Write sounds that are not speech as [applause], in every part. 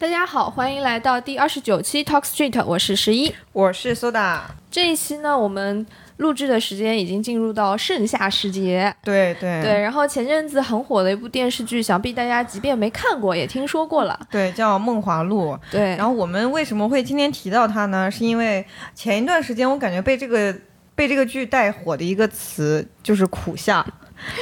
大家好，欢迎来到第二十九期 Talk Street，我是十一。我是苏打，这一期呢，我们录制的时间已经进入到盛夏时节。对对对，然后前阵子很火的一部电视剧，想必大家即便没看过，也听说过了。对，叫《梦华录》。对，然后我们为什么会今天提到它呢？是因为前一段时间我感觉被这个被这个剧带火的一个词就是苦夏，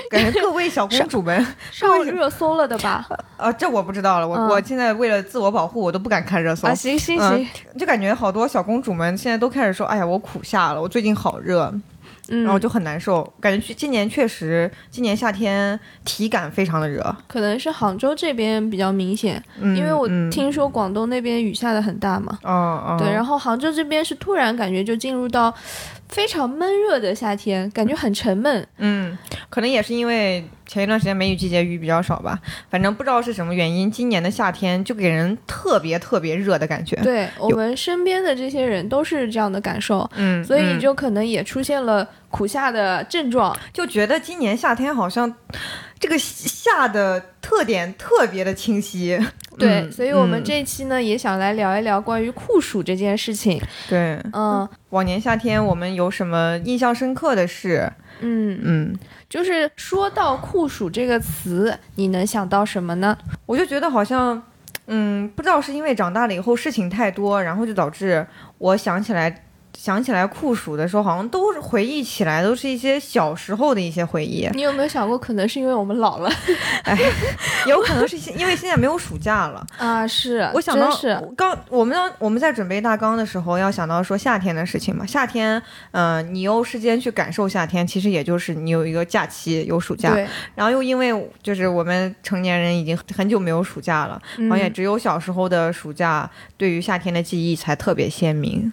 感觉各位小公主们 [laughs] 上热搜了的吧？呃，这我不知道了。我、嗯我现在为了自我保护，我都不敢看热搜。啊，行行嗯行，就感觉好多小公主们现在都开始说：“哎呀，我苦夏了，我最近好热。”嗯，然后就很难受。感觉去今年确实，今年夏天体感非常的热。可能是杭州这边比较明显，嗯，因为我嗯听说广东那边雨下的很大嘛。哦哦，对，然后杭州这边是突然感觉就进入到非常闷热的夏天，感觉很沉闷。嗯，可能也是因为前一段时间梅雨季节雨比较少吧，反正不知道是什么原因，今年的夏天就给人特别特别热的感觉。对我们身边的这些人都是这样的感受，嗯，所以嗯就可能也出现了苦夏的症状。就觉得今年夏天好像这个夏的特点特别的清晰。对，嗯所以我们嗯这一期呢也想来聊一聊关于酷暑这件事情。对嗯往年夏天我们有什么印象深刻的事？嗯，嗯，就是说到酷暑这个词，你能想到什么呢？我就觉得好像，嗯，不知道是因为长大了以后事情太多，然后就导致我想起来。想起来酷暑的时候，好像都是回忆起来都是一些小时候的一些回忆，你有没有想过，可能是因为我们老了 [laughs] 哎有可能是因为现在没有暑假了。[laughs] 啊？是，我想到是刚我们要我们在准备大纲的时候，要想到说夏天的事情嘛。夏天，嗯、你有时间去感受夏天，其实也就是你有一个假期，有暑假。对，然后又因为就是我们成年人已经很久没有暑假了，好像也嗯只有小时候的暑假对于夏天的记忆才特别鲜明。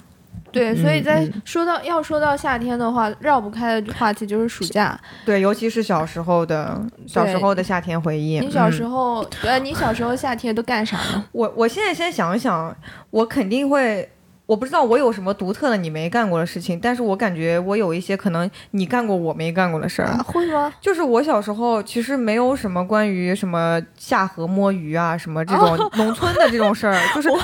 对，所以嗯在嗯说到要说到夏天的话，绕不开的话题就是暑假。对，尤其是小时候的小时候的夏天回忆。你小时嗯候，呃，你小时候夏天都干啥呢？我我现在先想想，我肯定会，我不知道我有什么独特的你没干过的事情，但是我感觉我有一些可能你干过我没干过的事儿。啊会吗？就是我小时候其实没有什么关于什么下河摸鱼啊，什么这种 [laughs] 农村的这种事儿，[laughs] 就是 [laughs] 我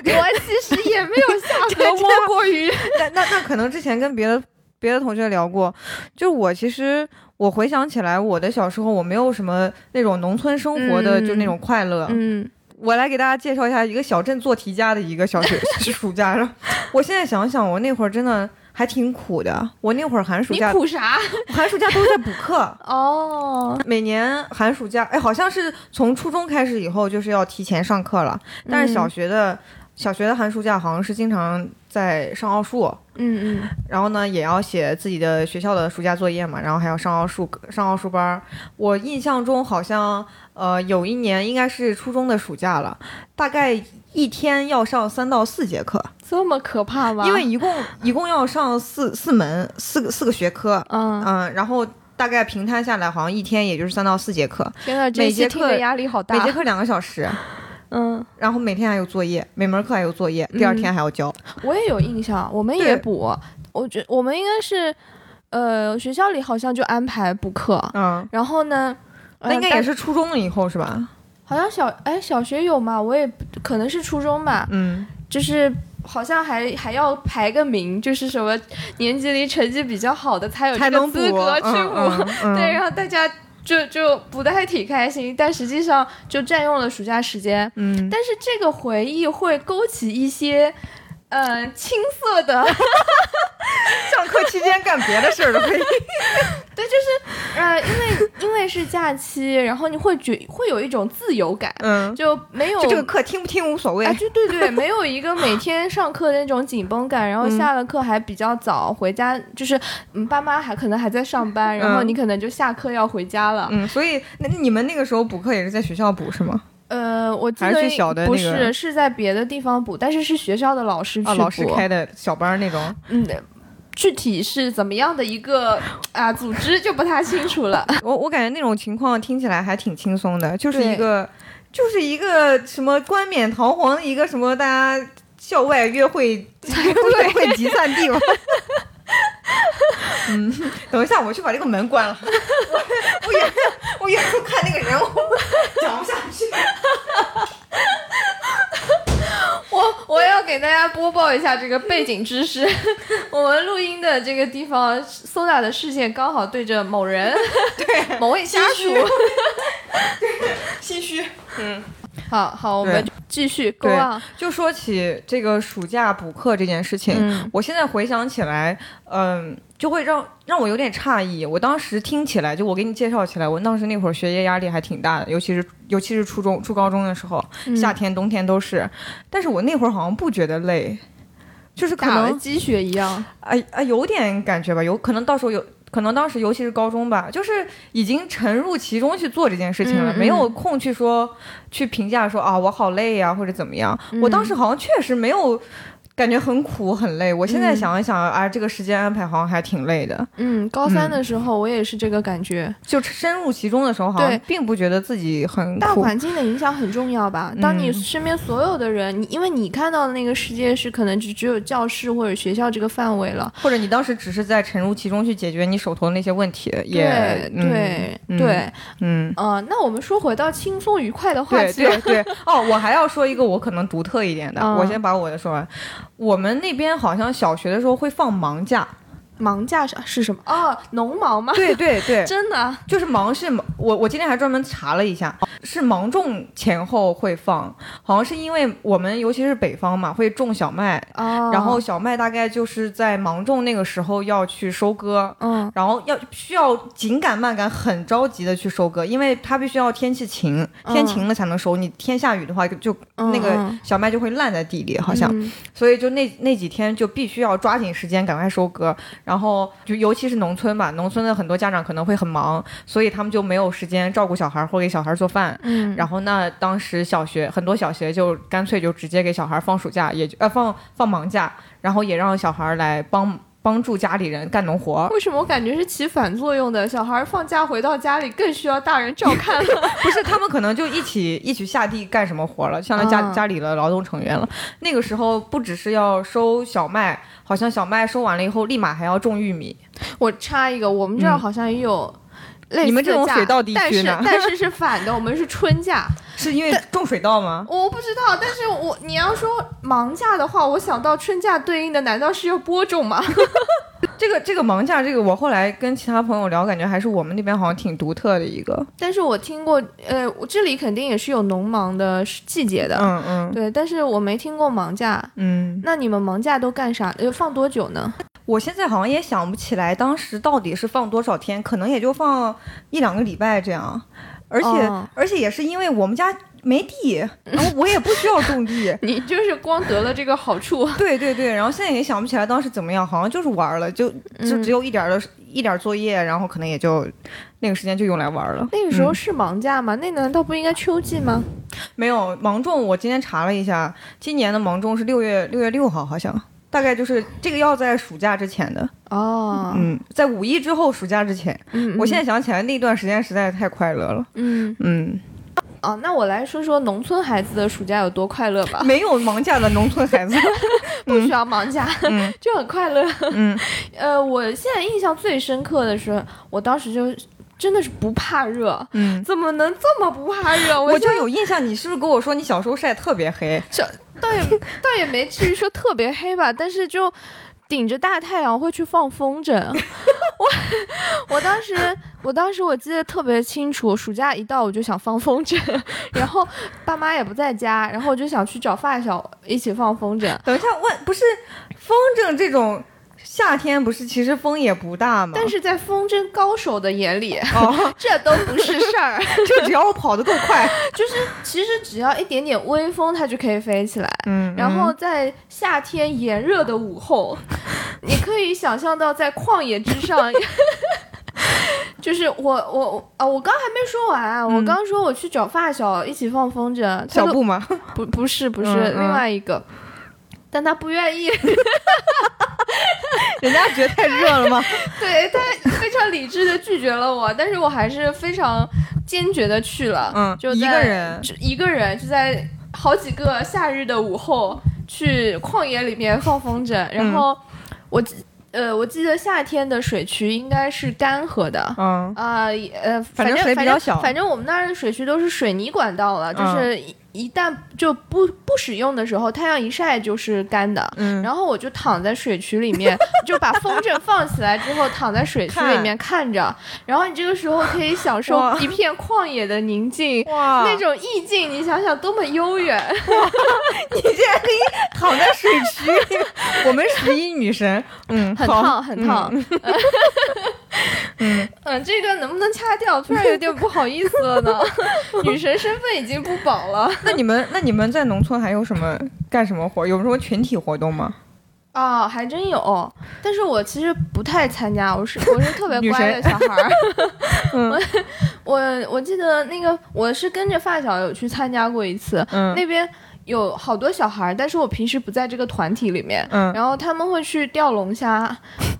其实也没有下河摸过鱼。那那那可能之前跟别的别的同学聊过，就我其实我回想起来，我的小时候我没有什么那种农村生活的、嗯就那种快乐。嗯，我来给大家介绍一下一个小镇做题家的一个小学 [laughs] 暑假。然后我现在想想，我那会儿真的还挺苦的。我那会儿寒暑你假苦啥？[laughs] 寒暑假都在补课。[laughs] 哦，每年寒暑假，哎，好像是从初中开始以后就是要提前上课了，但是小嗯学的、小学的寒暑假好像是经常在上奥数，嗯嗯，然后呢，也要写自己的学校的暑假作业嘛，然后还要上奥数上奥数班儿。我印象中好像，呃，有一年应该是初中的暑假了，大概一天要上三到四节课，这么可怕吗？因为一共一共要上四四门四个四个学科，嗯，嗯，然后大概平摊下来，好像一天也就是三到四节课，天呐，这每节课的压力好大。每节课两个小时，嗯，然后每天还有作业，每门课还有作业，第二天还要交。我也有印象，我们也补。我觉我们应该是，呃，学校里好像就安排补课，嗯，然后呢，呃那应该也是初中了以后是吧？好像小哎小学有嘛？我也可能是初中吧，嗯。就是好像还还要排个名，就是什么年级里成绩比较好的才有这个才能资格去补。嗯嗯嗯对，然后大家就就不太挺开心，但实际上就占用了暑假时间。嗯，但是这个回忆会勾起一些。呃，青涩的，[laughs] 上课期间干别的事儿的回忆。[laughs] 对，就是呃，因为因为是假期，然后你会觉会有一种自由感，嗯，就没有就这个课听不听无所谓。啊，就对对，没有一个每天上课的那种紧绷感，[laughs] 然后嗯下了课还比较早回家，就是嗯，爸妈还可能还在上班，然后嗯你可能就下课要回家了。嗯，所以那你们那个时候补课也是在学校补是吗？呃，我记得去小的不那个是是在别的地方补，但是是学校的老师去啊，老师补开的小班那种。嗯。具体是怎么样的一个啊组织就不太清楚了。我我感觉那种情况听起来还挺轻松的，就是一个就是一个什么冠冕堂皇的一个什么大家校外约会 [laughs] 约会集散地吧？嗯，等一下，我去把这个门关了。[laughs] 我我远我远处看那个人，我讲不下去。[laughs] 我我要给大家播报一下这个背景知识。我们录音的这个地方，Soda 的视线刚好对着某人，[laughs] 对某位家属。[laughs] 心虚。嗯，好好，我们继续。对 on，就说起这个暑假补课这件事情，嗯我现在回想起来，嗯、就会让让我有点诧异。我当时听起来，就我给你介绍起来，我当时那会儿学业压力还挺大的，尤其是尤其是初中、初高中的时候，嗯夏天、冬天都是。但是我那会儿好像不觉得累，就是可能打了鸡血一样。哎哎有点感觉吧，有可能到时候有。可能当时，尤其是高中吧，就是已经沉入其中去做这件事情了，嗯嗯没有空去说去评价说啊我好累呀、或者怎么样。我当时好像确实没有感觉很苦很累。我现在嗯想一想啊，这个时间安排好像还挺累的。嗯，高三的时候我也是这个感觉。就深入其中的时候，好像并不觉得自己很大。环境的影响很重要吧？当你嗯身边所有的人，你因为你看到的那个世界是可能只只有教室或者学校这个范围了。或者你当时只是在沉入其中去解决你手头的那些问题，也对对嗯对，嗯。呃，那我们说回到轻松愉快的话对题。[laughs] 对对，哦，我还要说一个我可能独特一点的，嗯我先把我的说完。我们那边好像小学的时候会放盲假，盲假是是什么？哦，农忙吗？对对对，[laughs] 真的啊？就是忙是我我今天还专门查了一下，是芒种前后会放，好像是因为我们尤其是北方嘛，会种小麦，哦，然后小麦大概就是在芒种那个时候要去收割。嗯然后要需要紧赶慢赶，很着急的去收割，因为它必须要天气晴，天晴了才能收。你天下雨的话，就就那个嗯小麦就会烂在地里，好像。嗯所以就那那几天就必须要抓紧时间赶快收割，然后就尤其是农村吧，农村的很多家长可能会很忙，所以他们就没有时间照顾小孩或给小孩做饭。嗯，然后那当时小学很多小学就干脆就直接给小孩放暑假，也就呃放放忙假，然后也让小孩来帮帮助家里人干农活。为什么我感觉是起反作用的？小孩放假回到家里更需要大人照看了。[laughs] 不是，他们可能就一起一起下地干什么活了，相当于家、啊家里的劳动成员了。那个时候不只是要收小麦，好像小麦收完了以后，立马还要种玉米。我插一个，我们这儿嗯好像也有你们这种水稻地区呢但是但是是反的，我们是春假。[laughs] 是因为种水稻吗？我不知道，但是我你要说忙假的话，我想到春假对应的难道是要播种吗？[laughs] 这个这个忙假，这个我后来跟其他朋友聊，感觉还是我们那边好像挺独特的一个。但是我听过，呃，我这里肯定也是有农忙的季节的，嗯嗯对，但是我没听过忙假。嗯，那你们忙假都干啥？呃，放多久呢？我现在好像也想不起来当时到底是放多少天，可能也就放一两个礼拜这样。而且、哦而且也是因为我们家没地，然后我也不需要种地。[laughs] 你就是光得了这个好处。对对对，然后现在也想不起来当时怎么样，好像就是玩了，就就嗯只有一点儿的、一点作业，然后可能也就那个时间就用来玩了。那个时候嗯是忙假吗？那难道不应该秋季吗？没有芒种，我今天查了一下，今年的芒种是六月六月六号，好像大概就是这个要在暑假之前的，哦，嗯，在五一之后暑假之前。嗯，我现在想起来那段时间实在是太快乐了，嗯嗯，哦，那我来说说农村孩子的暑假有多快乐吧。没有忙假的农村孩子，[laughs] 不需要忙假，嗯 [laughs] 就很快乐。嗯，[laughs] 呃，我现在印象最深刻的是，我当时就真的是不怕热，嗯，怎么能这么不怕热？我就有印象，你是不是跟我说你小时候晒特别黑？这倒也倒也没至于说特别黑吧，但是就顶着大太阳会去放风筝。[laughs] 我我当时我当时我记得特别清楚，暑假一到我就想放风筝，[laughs] 然后爸妈也不在家，然后我就想去找发小一起放风筝。等一下，问不是风筝这种夏天不是其实风也不大嘛？但是在风筝高手的眼里，哦，[laughs] 这都不是事儿，[laughs] 就只要我跑得够快，[laughs] 就是其实只要一点点微风，它就可以飞起来。嗯，然后在夏天炎热的午后，你可以想象到在旷野之上，就是我我我啊，我刚还没说完啊，我刚说我去找发小一起放风筝，小布吗？不不是不是、另外一个。但他不愿意，人家觉得太热了吗？[laughs] 对他非常理智的拒绝了我，但是我还是非常坚决的去了。嗯一就一个人就一个人就在好几个夏日的午后，去旷野里面放风筝，然后我记呃我记得夏天的水渠应该是干涸的。嗯啊、呃，反正正水比较小反正我们那儿的水渠都是水泥管道了，就嗯是一一旦就不不使用的时候，太阳一晒就是干的。嗯，然后我就躺在水渠里面，[laughs] 就把风筝放起来之后，躺在水渠里面看着。然后你这个时候可以享受一片旷野的宁静，哇，那种意境，你想想多么悠远。[laughs] 你竟然可以躺在水渠里，我们十一女神，嗯，很烫，很烫。嗯 [laughs] [laughs] 嗯，这个能不能掐掉？突然有点不好意思了呢。[laughs] 女神身份已经不保了 [laughs] 那你们那你们在农村还有什么干什么活？有什么群体活动吗？啊、还真有。但是我其实不太参加，我是我是特别乖的小孩儿。嗯我我我记得那个我是跟着发小有去参加过一次，嗯那边有好多小孩儿，但是我平时不在这个团体里面。嗯，然后他们会去钓龙虾，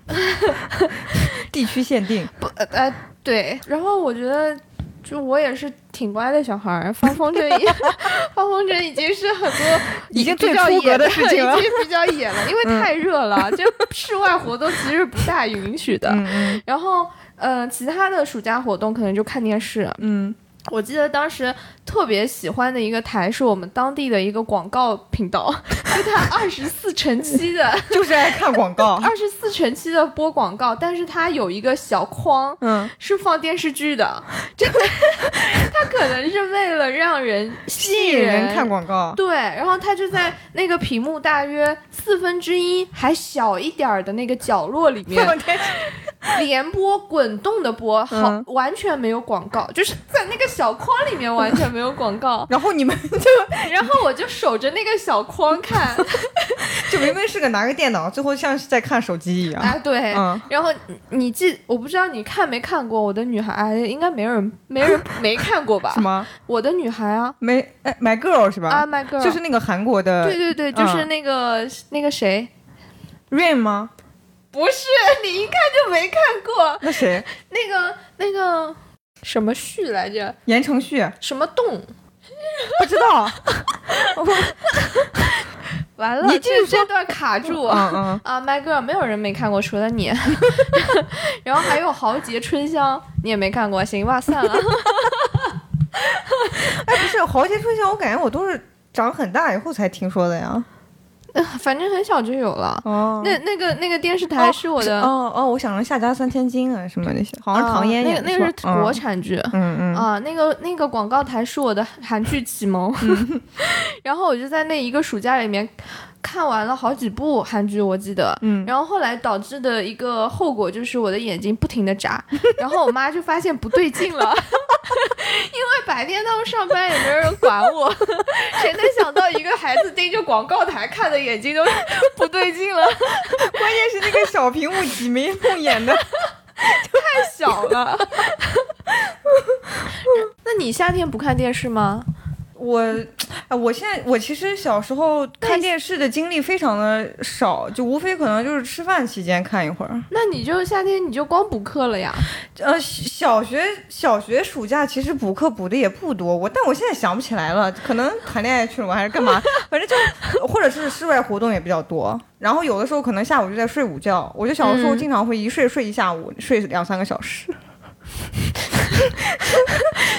[laughs] 地区限定，不呃呃对，然后我觉得就我也是挺乖的小孩儿，放风筝已 [laughs] 放风筝已经是很多已经比较野的事情了。已经比较野了，因为太热了，就室外活动其实不大允许的。然后呃，其他的暑假活动可能就看电视。嗯，我记得当时特别喜欢的一个台是我们当地的一个广告频道，[laughs] 就它二十四乘七的。[laughs] 就是爱看广告，[laughs] 二十四乘七的播广告，但是它有一个小框，嗯，是放电视剧的，就它可能是为了让人吸吸引人看广告，对，然后它就在那个屏幕大约四分之一还小一点儿的那个角落里面连播滚动的播，好、嗯。完全没有广告，就是在那个小框里面完全没有广告，然后你们 [laughs] 就然后我就守着那个小框看，[laughs] 就明明是个拿个电脑，最后像是在看手机一样，哎对，嗯。然后你你记，我不知道你看没看过《我的女孩》，哎，应该没人没人 [laughs] 没看过吧？什么？我的女孩啊。没哎 My Girl 是吧？啊，My Girl，就是那个韩国的对对对，就是嗯那个、那个谁，Rain 吗？不是你一看就没看过。那谁？那个那个什么旭来着？言承旭？什么洞？[laughs] 不知道。[laughs] [laughs] 完了，你这这段卡住。嗯嗯，啊，My Girl，没有人没看过，除了你。然后还有《豪杰春香》，你也没看过，行吧，算了。哎，不是《豪杰春香》，我感觉我都是长很大以后才听说的呀。反正很小就有了。哦那那个那个电视台是我的，哦哦，我想着夏家三千金啊什么那些，好像唐嫣啊那演的个那个是国产剧。嗯嗯啊，那个那个广告台是我的韩剧启蒙，[laughs] 然后我就在那一个暑假里面看完了好几部韩剧，我记得。嗯，然后后来导致的一个后果就是我的眼睛不停的眨，[laughs] 然后我妈就发现不对劲了，[laughs] 因为白天他们上班也没有人管我，[laughs] 谁能想到一个孩子盯着广告台看的眼睛都不对劲了，关键是那个小屏幕挤眉弄眼的，太小了。那你夏天不看电视吗？我，啊，我现在我其实小时候看电视的经历非常的少，就无非可能就是吃饭期间看一会儿。那你就夏天你就光补课了呀？呃，小学小学暑假其实补课补的也不多，我但我现在想不起来了，可能谈恋爱去了吗，还是干嘛？[laughs] 反正就或者是室外活动也比较多。然后有的时候可能下午就在睡午觉，我就小的时候嗯经常会一睡睡一下午，睡两三个小时。[laughs]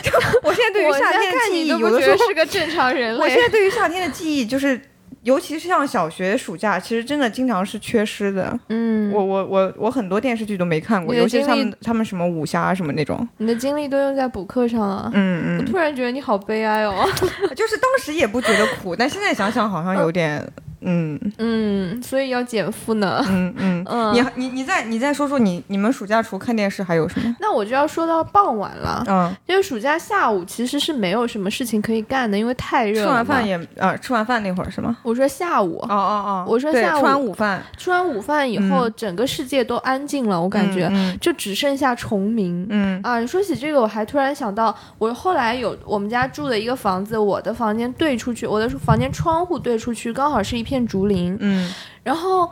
就 [laughs] 我现在对于夏天的记忆，有的时候是个正常人类。我现在对于夏天的记忆就是。尤其是像小学暑假，其实真的经常是缺失的。嗯，我我我我很多电视剧都没看过，尤其是他们他们什么武侠什么那种。你的精力都用在补课上了。嗯嗯，我突然觉得你好悲哀哦。[laughs] 就是当时也不觉得苦，但现在想想好像有点，嗯嗯，所以要减负呢。嗯嗯。嗯，[laughs] 你你你再你再说说你你们暑假除看电视还有什么？那我就要说到傍晚了。嗯，因为暑假下午其实是没有什么事情可以干的，因为太热了。吃完饭，也啊，吃完饭那会儿是吗？我说下午，哦哦哦，我说下午吃完午饭，吃完午饭以后，整个世界都安静了，我感觉、嗯就只剩下虫鸣。嗯啊，你说起这个，我还突然想到，我后来有我们家住的一个房子，我的房间对出去，我的房间窗户对出去，刚好是一片竹林，嗯然后。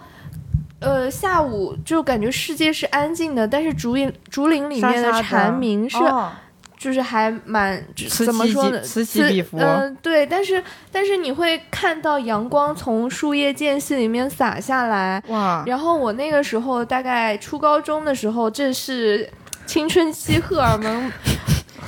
呃，下午就感觉世界是安静的，但是竹林竹林里面的蝉鸣是哦就是还蛮怎么说呢？此起彼伏嗯、对，但是但是你会看到阳光从树叶间隙里面洒下来，哇，然后我那个时候大概初高中的时候，正是青春期荷尔蒙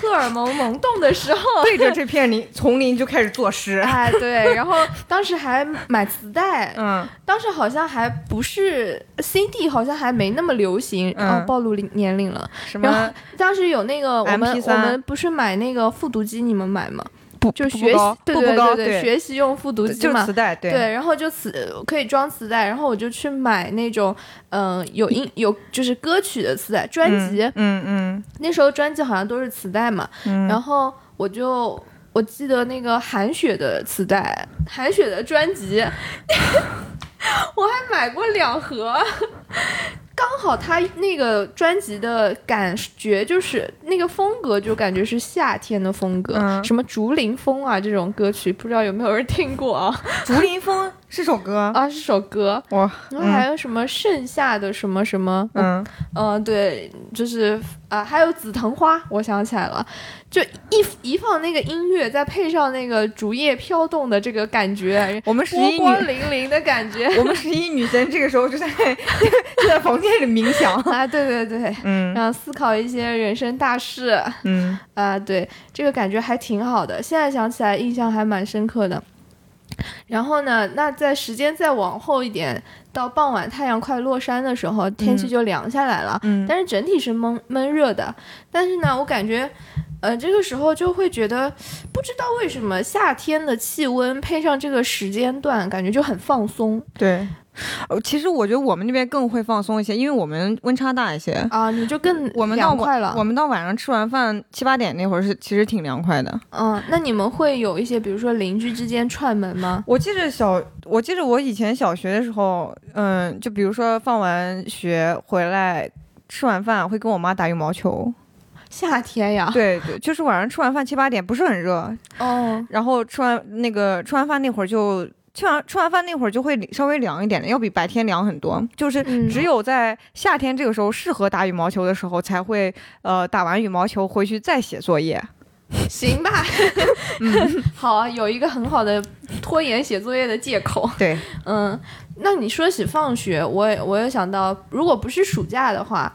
荷尔蒙萌动的时候。[laughs] 对着这片林丛林就开始作诗。哎，对，然后当时还买磁带，嗯，当时好像还不是 CD，好像还没那么流行，嗯哦，暴露年龄了。什然后么当时有那个我们我们不是买那个复读机，你们买吗？不就学习对对对对，学习用复读机嘛磁。带，对对，然后就磁可以装磁带，然后我就去买那种，嗯、有音有就是歌曲的磁带专辑，嗯嗯那时候专辑好像都是磁带嘛，嗯，然后我就我记得那个韩雪的磁带，韩雪的专辑，[laughs] 我还买过两盒。刚好他那个专辑的感觉就是那个风格，就感觉是夏天的风格，嗯什么竹林风啊这种歌曲，不知道有没有人听过啊？[laughs] 竹林风是首歌，啊，是首歌，哇，然后还有什么盛夏的什么什么，嗯。嗯，对，就是啊、还有紫藤花，我想起来了，就一一放那个音乐，再配上那个竹叶飘动的这个感觉，我们十波光粼粼的感觉。[laughs] 我们十一女生这个时候就在 [laughs] 就在房间里冥想，啊，对对对，嗯。然后思考一些人生大事。嗯。啊，对，这个感觉还挺好的，现在想起来印象还蛮深刻的。然后呢，那在时间再往后一点，到傍晚太阳快落山的时候，天气就凉下来了。嗯但是整体是闷闷热的。但是呢，我感觉，呃，这个时候就会觉得，不知道为什么夏天的气温配上这个时间段，感觉就很放松对。呃，其实我觉得我们那边更会放松一些，因为我们温差大一些。啊，你就更我们到凉快了。我们到晚上吃完饭七八点那会儿是其实挺凉快的。嗯，那你们会有一些，比如说邻居之间串门吗？我记得小，我记得我以前小学的时候，嗯，就比如说放完学回来吃完饭会跟我妈打羽毛球。夏天呀，对对，就是晚上吃完饭七八点不是很热，哦，然后吃完那个吃完饭那会儿就。吃完吃完饭那会儿就会稍微凉一点的，要比白天凉很多。就是嗯只有在夏天这个时候适合打羽毛球的时候，才会呃打完羽毛球回去再写作业。行吧，[laughs] [laughs] 嗯 [laughs] 好啊，有一个很好的拖延写作业的借口。对，嗯，那你说起放学，我也我也想到，如果不是暑假的话，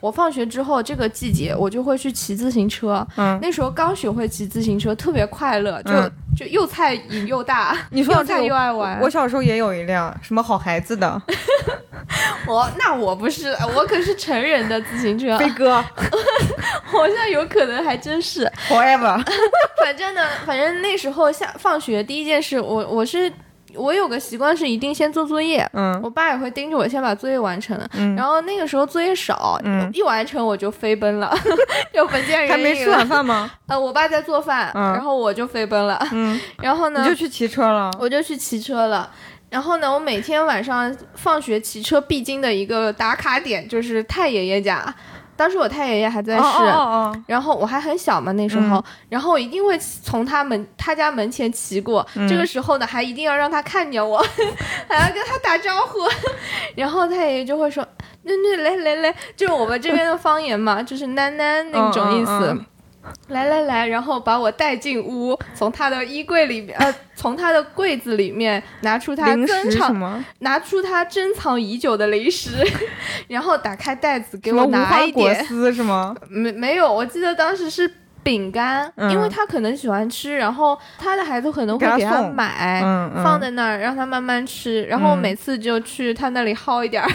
我放学之后这个季节，我就会去骑自行车。嗯，那时候刚学会骑自行车，特别快乐，就、嗯就又菜瘾又大，[laughs] 你说又菜又爱玩。我小时候也有一辆什么好孩子的 [laughs] 我那我不是，我可是成人的自行车，飞哥 [laughs] 好像有可能还真是。forever。反正呢，反正那时候下放学第一件事，我我是我有个习惯是一定先做作业。嗯我爸也会盯着我先把作业完成了，嗯，然后那个时候作业少，嗯一完成我就飞奔了，[laughs] 就本见人还没吃晚。饭吗？[laughs] 呃，我爸在做饭，嗯然后我就飞奔了，嗯，[laughs] 然后呢你就，去骑车了。我就去骑车了。然后呢，我每天晚上放学骑车必经的一个打卡点就是太爷爷家，当时我太爷爷还在世。哦哦哦。然后我还很小嘛那时候，嗯。然后我一定会从他门他家门前骑过，嗯。这个时候呢还一定要让他看见我，[laughs] 还要跟他打招呼，[laughs] 然后太爷爷就会说，那那来来来，就是我们这边的方言嘛，就是囡囡那种意思。来来来，然后把我带进屋，从他的衣柜里面，呃，[laughs] 从他的柜子里面拿出他珍藏，拿出他珍藏已久的零食，[laughs] 然后打开袋子给我拿一点。丝是吗？没没有，我记得当时是饼干，嗯因为他可能喜欢吃，然后他的孩子可能会给他买，嗯嗯，放在那儿让他慢慢吃，然后每次就去他那里薅一点儿。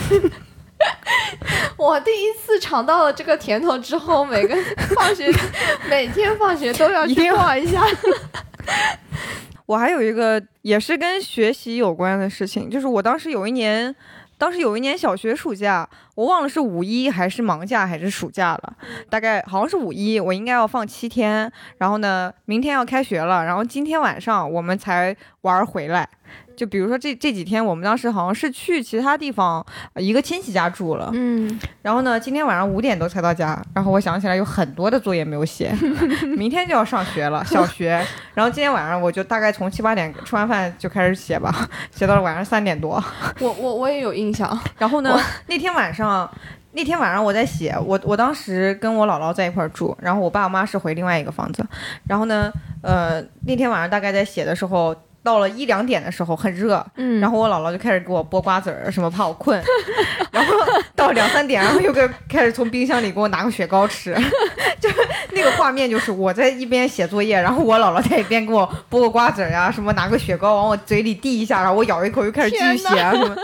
[laughs] 我第一次尝到了这个甜头之后，每个放学每天放学都要 [laughs] 去逛一下。[laughs] 我还有一个也是跟学习有关的事情，就是我当时有一年，当时有一年小学暑假，我忘了是五一还是忙假还是暑假了，大概好像是五一，我应该要放七天，然后呢，明天要开学了，然后今天晚上我们才玩回来。就比如说这这几天，我们当时好像是去其他地方呃一个亲戚家住了，嗯，然后呢，今天晚上五点多才到家，然后我想起来有很多的作业没有写，[laughs] 明天就要上学了，小学。然后今天晚上我就大概从七八点吃完饭就开始写吧，写到了晚上三点多。我我我也有印象。然后呢，那天晚上。那天晚上我在写，我我当时跟我姥姥在一块儿住，然后我爸我妈是回另外一个房子，然后呢，呃，那天晚上大概在写的时候。到了一两点的时候很热，嗯，然后我姥姥就开始给我剥瓜子儿，什么怕我困，[laughs] 然后到两三点，然后又给开始从冰箱里给我拿个雪糕吃，[laughs] 就那个画面就是我在一边写作业，然后我姥姥在一边给我剥个瓜子儿呀，什么拿个雪糕往我嘴里递一下，然后我咬一口又开始继续写啊什么，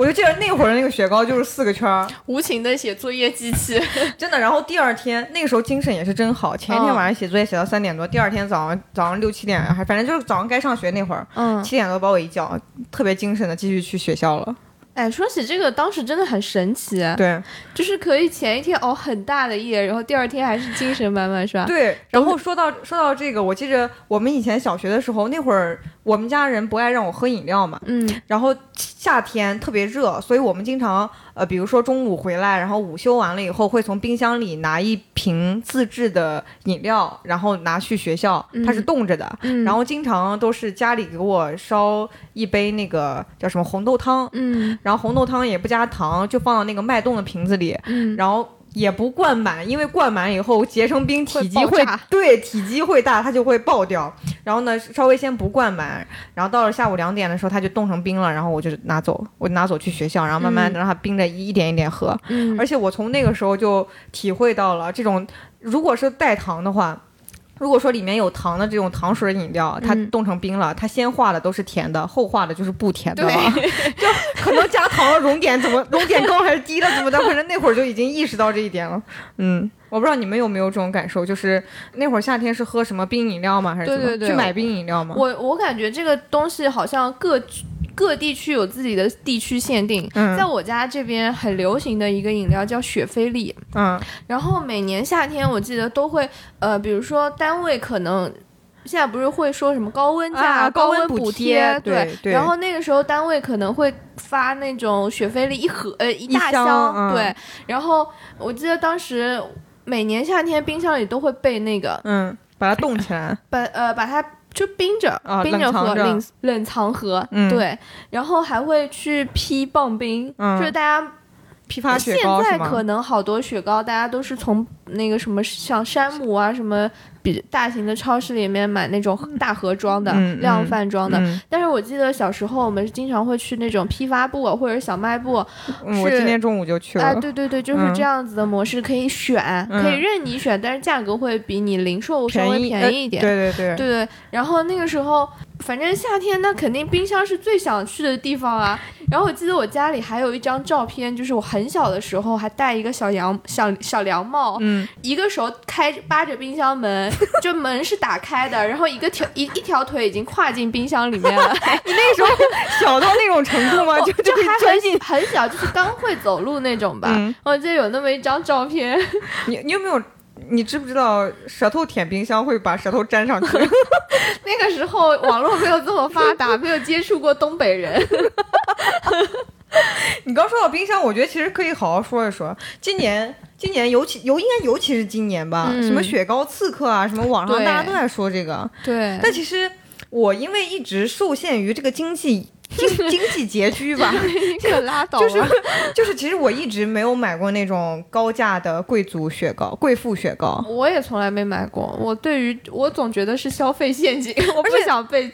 我就记得那会儿那个雪糕就是四个圈儿，[laughs] 无情的写作业机器，真的。然后第二天那个时候精神也是真好，前一天晚上写作业写到三点多，第二天早上早上六七点还反正就是早上该上学那会儿。嗯，七点多把我一叫，特别精神的继续去学校了。哎，说起这个，当时真的很神奇。对，就是可以前一天熬很大的夜，然后第二天还是精神满满，是吧？对。然后说到说到这个，我记着我们以前小学的时候，那会儿我们家人不爱让我喝饮料嘛。嗯。然后夏天特别热，所以我们经常呃，比如说中午回来，然后午休完了以后，会从冰箱里拿一瓶自制的饮料，然后拿去学校，它是冻着的。嗯。然后经常都是家里给我烧一杯那个叫什么红豆汤。嗯。然后红豆汤也不加糖，就放到那个脉动的瓶子里，嗯，然后也不灌满，因为灌满以后结成冰体积会对体积会大，它就会爆掉。然后呢，稍微先不灌满，然后到了下午两点的时候，它就冻成冰了，然后我就拿走，我拿走去学校，然后慢慢的让它冰着一点一点喝。嗯，而且我从那个时候就体会到了这种，如果是带糖的话。如果说里面有糖的这种糖水饮料，它冻成冰了，它先化的都是甜的，后化的就是不甜的了。[laughs] 就可能加糖了，熔点怎么熔点高还是低了怎么的？反正那会儿就已经意识到这一点了。嗯，我不知道你们有没有这种感受，就是那会儿夏天是喝什么冰饮料吗？还是对对对，去买冰饮料吗？我我感觉这个东西好像各。各地区有自己的地区限定，在我家这边很流行的一个饮料叫雪菲力，嗯，然后每年夏天我记得都会，呃，比如说单位可能现在不是会说什么高温价、高温补贴，对。对，然后那个时候单位可能会发那种雪菲力一盒，呃，一大箱，对，然后我记得当时每年夏天冰箱里都会备那个，嗯，把它冻起来，把呃把它。就冰着，冰着喝，冷冷藏喝，对，然后还会去批棒冰，就是大家批发雪糕现在可能好多雪糕，大家都是从那个什么像山姆啊什么。比大型的超市里面买那种大盒装的、量贩装的，但是我记得小时候我们是经常会去那种批发部或者小卖部。我今天中午就去了。哎，对对对，就是这样子的模式，可以选，可以任你选，但是价格会比你零售稍微便宜一点。对对对，对对。然后那个时候，反正夏天那肯定冰箱是最想去的地方啊。然后我记得我家里还有一张照片，就是我很小的时候还戴一个小羊小小凉帽，嗯，一个手开扒着冰箱门。[laughs] 就门是打开的，然后一个条一一条腿已经跨进冰箱里面了。[laughs] 你那时候小到那种程度吗？[laughs] 就就还很很小，就是刚会走路那种吧。我记得有那么一张照片。你你有没有？你知不知道舌头舔冰箱会把舌头粘上去？[laughs] 那个时候网络没有这么发达，没有接触过东北人。[laughs] 你刚说到冰箱，我觉得其实可以好好说一说。今年，今年尤其尤应该尤其是今年吧，什么雪糕刺客啊，什么网上大家都在说这个。对。但其实我因为一直受限于这个经济经经济拮据吧，[laughs] 可拉倒。就是就是，其实我一直没有买过那种高价的贵族雪糕、贵妇雪糕。我也从来没买过。我对于我总觉得是消费陷阱，我不想被。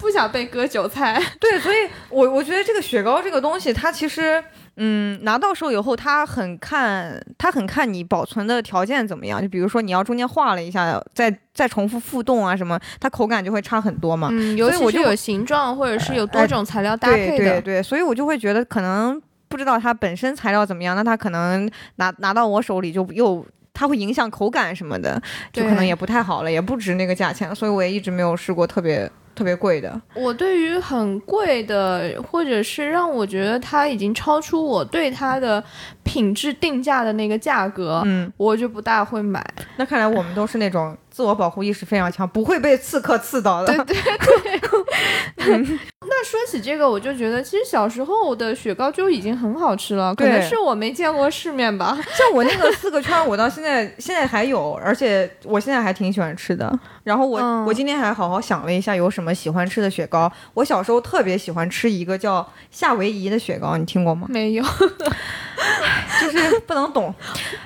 不想被割韭菜，对，所以我我觉得这个雪糕这个东西，它其实，嗯，拿到手以后，它很看，它很看你保存的条件怎么样。就比如说你要中间化了一下，再再重复复冻啊什么，它口感就会差很多嘛。嗯，尤其是有形状或者是有多种材料搭配的。对对对，所以我就会觉得可能不知道它本身材料怎么样，那它可能拿拿到我手里就又它会影响口感什么的，就可能也不太好了，也不值那个价钱，所以我也一直没有试过特别。特别贵的，我对于很贵的，或者是让我觉得它已经超出我对它的品质定价的那个价格，嗯，我就不大会买。那看来我们都是那种自我保护意识非常强，不会被刺客刺到的。对对对。[laughs] [laughs] 那说起这个，我就觉得其实小时候的雪糕就已经很好吃了，可能是我没见过世面吧。[laughs] 像我那个四个圈，我到现在现在还有，而且我现在还挺喜欢吃的。然后我我今天还好好想了一下，有什么喜欢吃的雪糕。我小时候特别喜欢吃一个叫夏威夷的雪糕，你听过吗？没有。就是不能懂，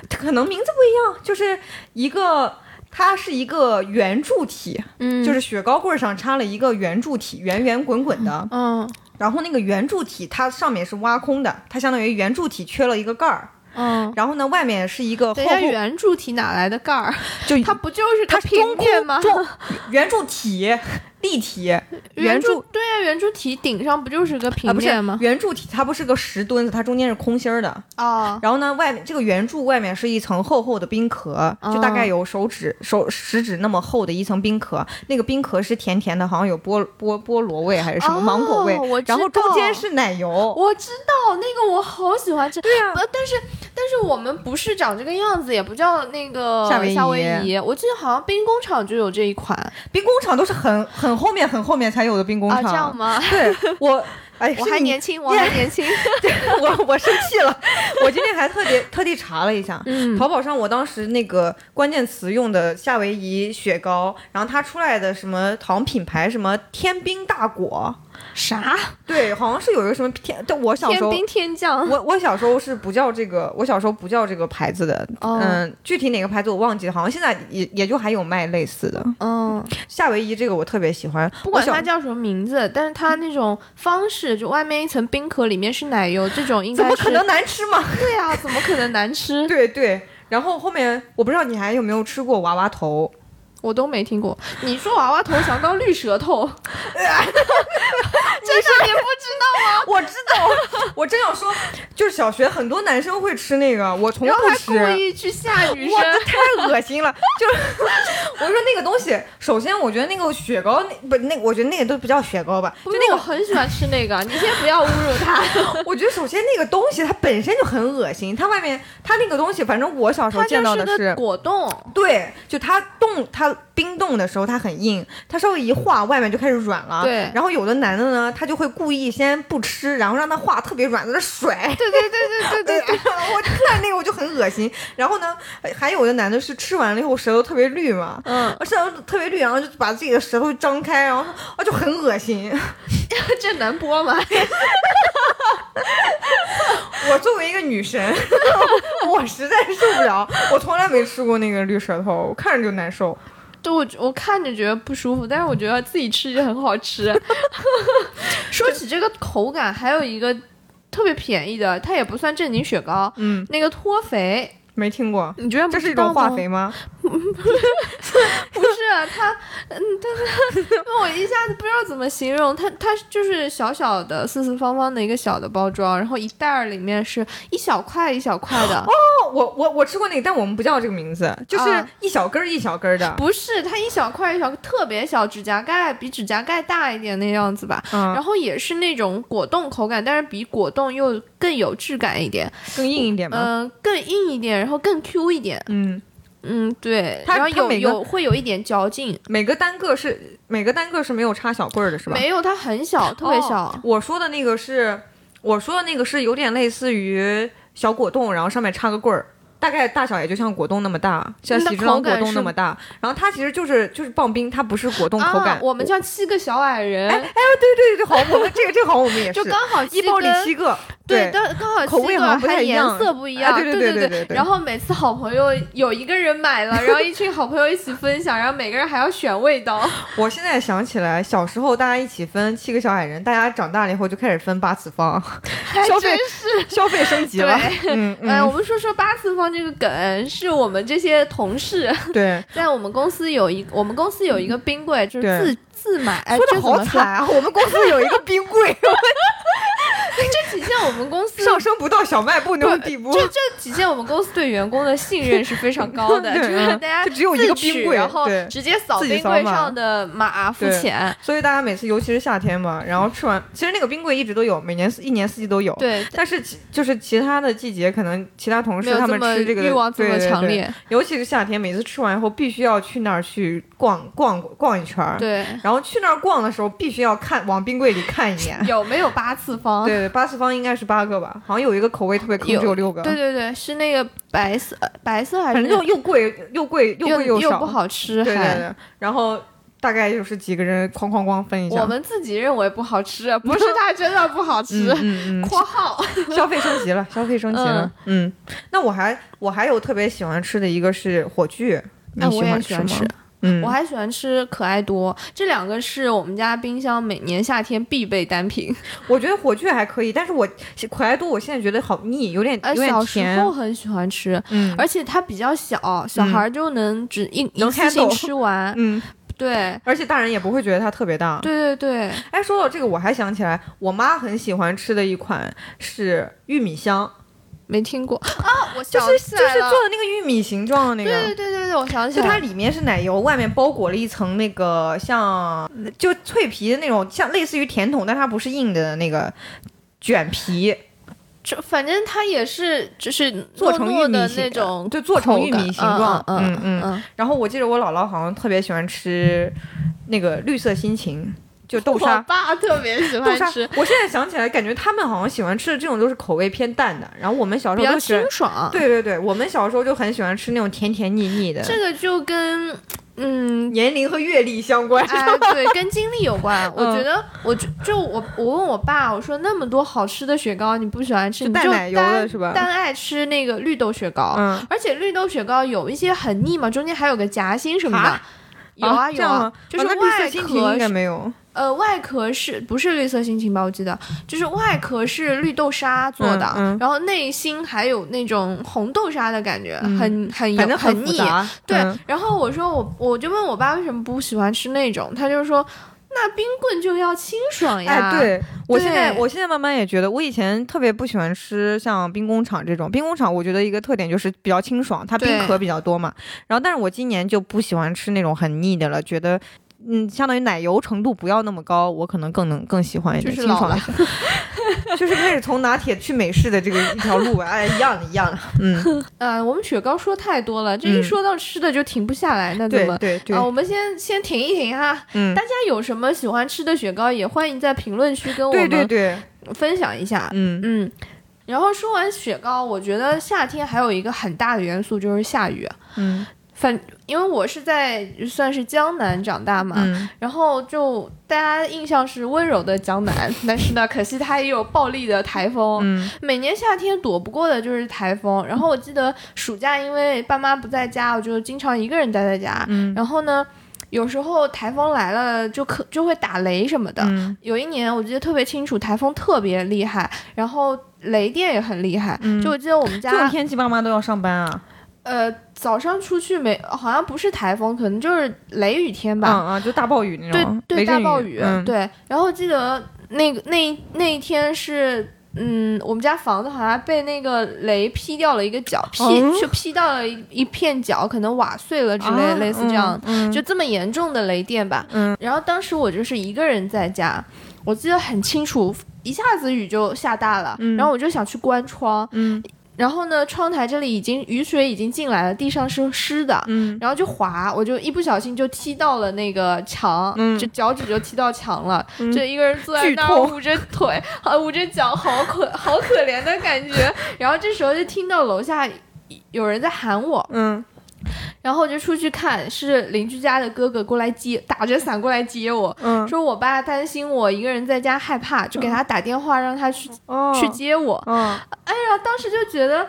可能名字不一样，就是一个。它是一个圆柱体，嗯，就是雪糕棍上插了一个圆柱体，圆圆滚滚的，嗯然后那个圆柱体它上面是挖空的，它相当于圆柱体缺了一个盖儿，嗯。然后呢外面是一个厚等圆柱体哪来的盖儿？就它不就是它中面吗？中圆柱体立体 [laughs] 圆柱柱。对呀、圆柱体顶上不就是个平啊，不是面吗？圆柱体，它不是个石墩子，它中间是空心儿的。哦，然后呢，外面这个圆柱外面是一层厚厚的冰壳，就大概有手指、手食指那么厚的一层冰壳。那个冰壳是甜甜的，好像有菠菠菠萝味还是什么哦芒果味。我然后中间是奶油。我知道那个我好喜欢吃。对呀、呃，但是但是我们不是长这个样子，也不叫那个夏威夷夏威夷。我记得好像冰工厂就有这一款冰工厂都是很很后面很后面才有的冰工啊，厂。这样吗？对我，[laughs] 哎，我还年轻，我还年轻。[laughs] 我我生气了，我今天还特别特地查了一下，嗯淘宝上我当时那个关键词用的夏威夷雪糕，然后它出来的什么好像品牌什么天冰大果，啥？对，好像是有一个什么天，但我小时候。天兵天将。我我小时候是不叫这个，我小时候不叫这个牌子的，哦嗯，具体哪个牌子我忘记了，好像现在也也就还有卖类似的。嗯，夏威夷这个我特别喜欢，不管它叫什么名字，但是它那种方式，就外面一层冰壳，里面是奶油，这种应该怎么可能难吃嘛？[laughs] 对啊，怎么可能难吃？对对，然后后面我不知道你还有没有吃过娃娃头，我都没听过。你说娃娃头想到绿舌头，[laughs] 这是你道吗？我知道，[laughs] 我正要说，就是小学很多男生会吃那个，我从不吃。故意去吓女哇，生。这太恶心了！就是 [laughs] 我说那个东西，首先我觉得那个雪糕，那不那，我觉得那个都不叫雪糕吧，就就那个，我很喜欢吃那个，你先不要侮辱它。[laughs] 我觉得首先那个东西它本身就很恶心，它外面它那个东西，反正我小时候见到的就是果冻，对，就它冻，它冰冻的时候它很硬，它稍微一化，外面就开始软了。对然后有的男的呢，他就会故意先不吃，然后让它化特别软，在那甩。对对对对对对对，[laughs] 我看那个我就很恶心。然后呢，还有的男的是吃完了以后舌头特别绿嘛，嗯，舌头特别绿，然后就把自己的舌头张开，然后啊就很恶心。[laughs] 这能播吗？[laughs] 我作为一个女神，我实在受不了，我从来没吃过那个绿舌头，我看着就难受。对我我看着觉得不舒服，但是我觉得自己吃就很好吃。[laughs] 说起这个口感，还有一个特别便宜的，它也不算正经雪糕，嗯，那个脱肥，没听过，你觉得这是一种化肥吗？[laughs] 不是它，嗯，它它，我一下子不知道怎么形容它，它就是小小的四四方方的一个小的包装，然后一袋儿里面是一小块一小块的，哦，我我我吃过那个，但我们不叫这个名字，就是啊一小根儿一小根儿的。不是它一小块一小特别小，指甲盖比指甲盖大一点那样子吧。嗯，然后也是那种果冻口感，但是比果冻又更有质感一点，更硬一点吗？嗯、更硬一点，然后更 Q 一点，嗯，嗯，对，它然后有有会有一点嚼劲，每个单个是每个单个是没有插小棍儿的，是吧？没有它很小，特别小，哦我说的那个是，我说的那个是有点类似于小果冻，然后上面插个棍儿。大概大小也就像果冻那么大，像喜之郎果冻那么大。然后它其实就是就是棒冰，它不是果冻口感。啊。我们叫七个小矮人，哎哎，对对对，好，我们这个这个好，我们也是就刚好一包里七个。对，刚刚好口味好像不七个还颜太一样色不一样，哎对对对对对对对然后每次好朋友有一个人买了，[laughs] 然后一群好朋友一起分享，然后每个人还要选味道。我现在想起来，小时候大家一起分七个小矮人，大家长大了以后就开始分八次方，消费是消费升级了。嗯哎、我嗯，们说说八次方这个梗，是我们这些同事对，[laughs] 在我们公司有一，我们公司有一个冰柜，就是自自买，哎，说的？好惨啊！我们公司有一个冰柜，[laughs] [laughs] 这体现我们公司上升不到小卖部那种地步。这这体现我们公司对员工的信任是非常高的，[laughs] 就是嗯大家就只有一个冰柜然后直接扫冰柜上的码付钱。所以大家每次，尤其是夏天嘛，然后吃完，其实那个冰柜一直都有，每年四一年四季都有。对，但是就是其他的季节，可能其他同事他们吃这个欲望这么强烈。尤其是夏天，每次吃完以后必须要去那儿去逛逛逛一圈儿。对，然后去那儿逛的时候，必须要看往冰柜里看一眼。[laughs] 有没有八次方？对对，八次方应该是八个吧，好像有一个口味特别坑，只有六个。对对对，是那个白色，呃白色还是反正又又贵又贵又贵又少，不好吃，对对对，然后大概就是几个人哐哐哐分一下。我们自己认为不好吃，不是 [laughs] 它真的不好吃。嗯嗯（括号消费升级了，消费升级了。嗯，那我还我还有特别喜欢吃的一个是火炬，你喜欢吃吗？嗯，我还喜欢吃可爱多，这两个是我们家冰箱每年夏天必备单品。[laughs] 我觉得火炬还可以，但是我可爱多我现在觉得好腻，有点有点小时候很喜欢吃，嗯，而且它比较小，小孩就能只一一次性吃完，[laughs] 嗯，对，而且大人也不会觉得它特别大。对对对。哎，说到这个，我还想起来，我妈很喜欢吃的一款是玉米香。没听过啊，我就是就是做的那个玉米形状的那个，对对对对对，我想起来，就它里面是奶油，外面包裹了一层那个像就脆皮的那种，像类似于甜筒，但它不是硬的那个卷皮。就反正它也是就是做成玉米那种，对，做成玉米形状。嗯嗯嗯。然后我记得我姥姥好像特别喜欢吃那个绿色心情。就豆沙，我爸特别喜欢吃。我现在想起来，感觉他们好像喜欢吃的这种都是口味偏淡的。然后我们小时候比较清爽。对对对，我们小时候就很喜欢吃那种甜甜腻腻的。这个就跟嗯年龄和阅历相关，哎，[laughs] 对，跟经历有关。我觉得，我就就我我问我爸，我说那么多好吃的雪糕，你不喜欢吃，你就奶油的是吧？单爱吃那个绿豆雪糕。嗯，而且绿豆雪糕有一些很腻嘛，中间还有个夹心什么的。有啊有啊，就是外壳应该没有。呃，外壳是不是绿色心情吧？我记得就是外壳是绿豆沙做的，然后内心还有那种红豆沙的感觉，很很很很腻。对，嗯、然后我说我我就问我爸为什么不喜欢吃那种，他就说那冰棍就要清爽呀。哎，对我现在我现在慢慢也觉得，我以前特别不喜欢吃像冰工厂这种，冰工厂我觉得一个特点就是比较清爽，它冰壳比较多嘛。然后但是我今年就不喜欢吃那种很腻的了，觉得。嗯，相当于奶油程度不要那么高，我可能更能更喜欢一点清爽。[laughs] 就是开始从拿铁去美式的这个一条路吧，哎，一样的，一样的。嗯，[laughs] 呃，我们雪糕说太多了，这一说到吃的就停不下来，那怎么？对对啊，我们先先停一停哈。嗯，大家有什么喜欢吃的雪糕，也欢迎在评论区跟我们对对对分享一下。嗯嗯。然后说完雪糕，我觉得夏天还有一个很大的元素就是下雨。嗯。反，因为我是在算是江南长大嘛，然后就大家印象是温柔的江南，但是呢，可惜它也有暴力的台风。嗯，每年夏天躲不过的就是台风。然后我记得暑假因为爸妈不在家，我就经常一个人待在家。嗯，然后呢，有时候台风来了就可就会打雷什么的。有一年我记得特别清楚，台风特别厉害，然后雷电也很厉害。就我记得我们家这种天气爸妈都要上班啊。呃，早上出去没，好像不是台风，可能就是雷雨天吧。嗯嗯，就大暴雨那种。对对，大暴雨。嗯。对，然后记得那个那那一天是，嗯，我们家房子好像被那个雷劈掉了一个角，劈就劈到了一一片角，可能瓦碎了之类，类似这样，就这么严重的雷电吧。嗯。然后当时我就是一个人在家，我记得很清楚，一下子雨就下大了，然后我就想去关窗。嗯。然后呢，窗台这里已经雨水已经进来了，地上是湿的，嗯，然后就滑，我就一不小心就踢到了那个墙，嗯，就脚趾就踢到墙了，就一个人坐在那儿捂着腿，啊，捂着脚，好可好可怜的感觉。然后这时候就听到楼下有人在喊我，嗯。然后我就出去看，是邻居家的哥哥过来接，打着伞过来接我，嗯，说我爸担心我一个人在家害怕，就给他打电话让他去去接我。嗯，哎呀，当时就觉得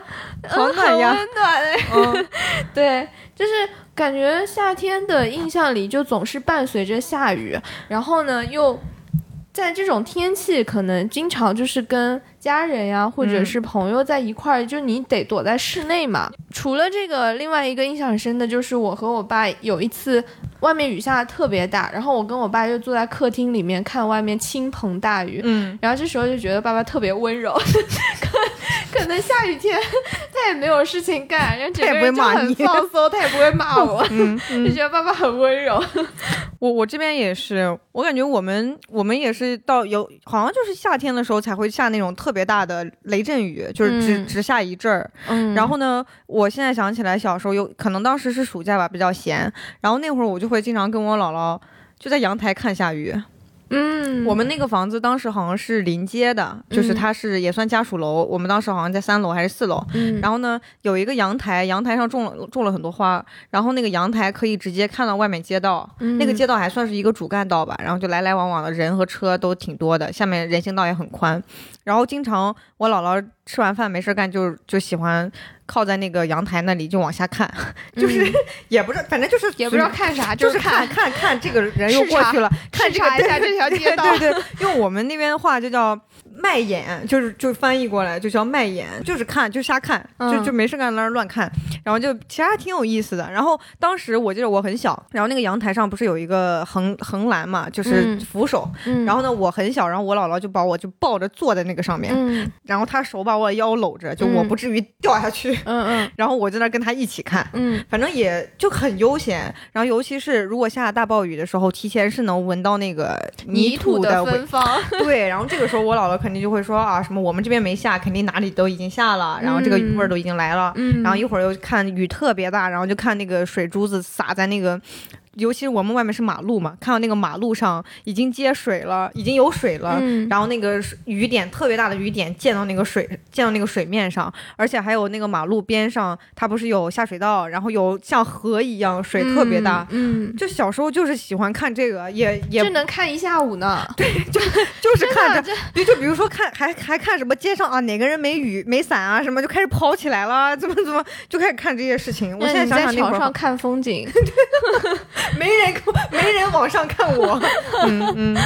好暖呀，温暖哎。[laughs] 对，就是感觉夏天的印象里就总是伴随着下雨，然后呢又。在这种天气，可能经常就是跟家人呀，或者是朋友在一块儿，就你得躲在室内嘛。除了这个，另外一个印象很深的就是我和我爸有一次，外面雨下的特别大，然后我跟我爸就坐在客厅里面看外面倾盆大雨，嗯，然后这时候就觉得爸爸特别温柔，可 [laughs] 可能下雨天他也没有事情干，然后整个人就很放松，[laughs] 他也不会骂我，嗯，就觉得爸爸很温柔。[laughs] 我我这边也是，我感觉我们我们也是到有好像就是夏天的时候才会下那种特别大的雷阵雨，就是只只下一阵儿。嗯，然后呢，我现在想起来小时候有可能当时是暑假吧，比较闲，然后那会儿我就会经常跟我姥姥就在阳台看下雨。嗯，我们那个房子当时好像是临街的，就是它是也算家属楼。我们当时好像在三楼还是四楼。嗯，然后呢，有一个阳台，阳台上种了种了很多花，然后那个阳台可以直接看到外面街道，嗯那个街道还算是一个主干道吧，然后就来来往往的人和车都挺多的，下面人行道也很宽，然后经常我姥姥吃完饭没事干就就喜欢靠在那个阳台那里就往下看，就是、也不是，反正就是嗯也不知道看啥，就是看看看这个人又过去了，看一下这条街道对对对，用我们那边的话就叫卖眼，就是就翻译过来就叫卖眼，就是看就瞎看，就嗯。就没事干在那儿乱看，然后就其实还挺有意思的。然后当时我记得我很小，然后那个阳台上不是有一个横横栏嘛，就是嗯扶手，嗯，然后呢我很小，然后我姥姥就把我就抱着坐在那个上面，嗯。然后她手把我的腰搂着，就我嗯。不至于掉下去，嗯嗯。[laughs] 然后我在那儿跟她一起看。嗯。反正也就很悠闲，然后尤其是如果下大暴雨的时候，提前是能闻到那个泥土的味芬芳，[laughs] 对，然后这个时候我姥姥肯定就会说啊，什么我们这边没下，肯定哪里都已经下了，然后这个雨味儿都已经来了，嗯，然后一会儿又看雨特别大，然后就看那个水珠子洒在那个。尤其是我们外面是马路嘛，看到那个马路上已经接水了，已经有水了，嗯。然后那个雨点特别大的雨点溅到那个水，溅到那个水面上，而且还有那个马路边上，它不是有下水道，然后有像河一样水特别大。嗯，嗯。就小时候就是喜欢看这个，也也这能看一下午呢，[laughs] 对就就是看着真的，对，就比如说看还还看什么街上啊哪个人没雨没伞啊什么，就开始跑起来了，怎么怎么就开始看这些事情。我现在想想那会儿。床上看风景，[laughs] [laughs] [laughs] 没人没人往上看我，嗯嗯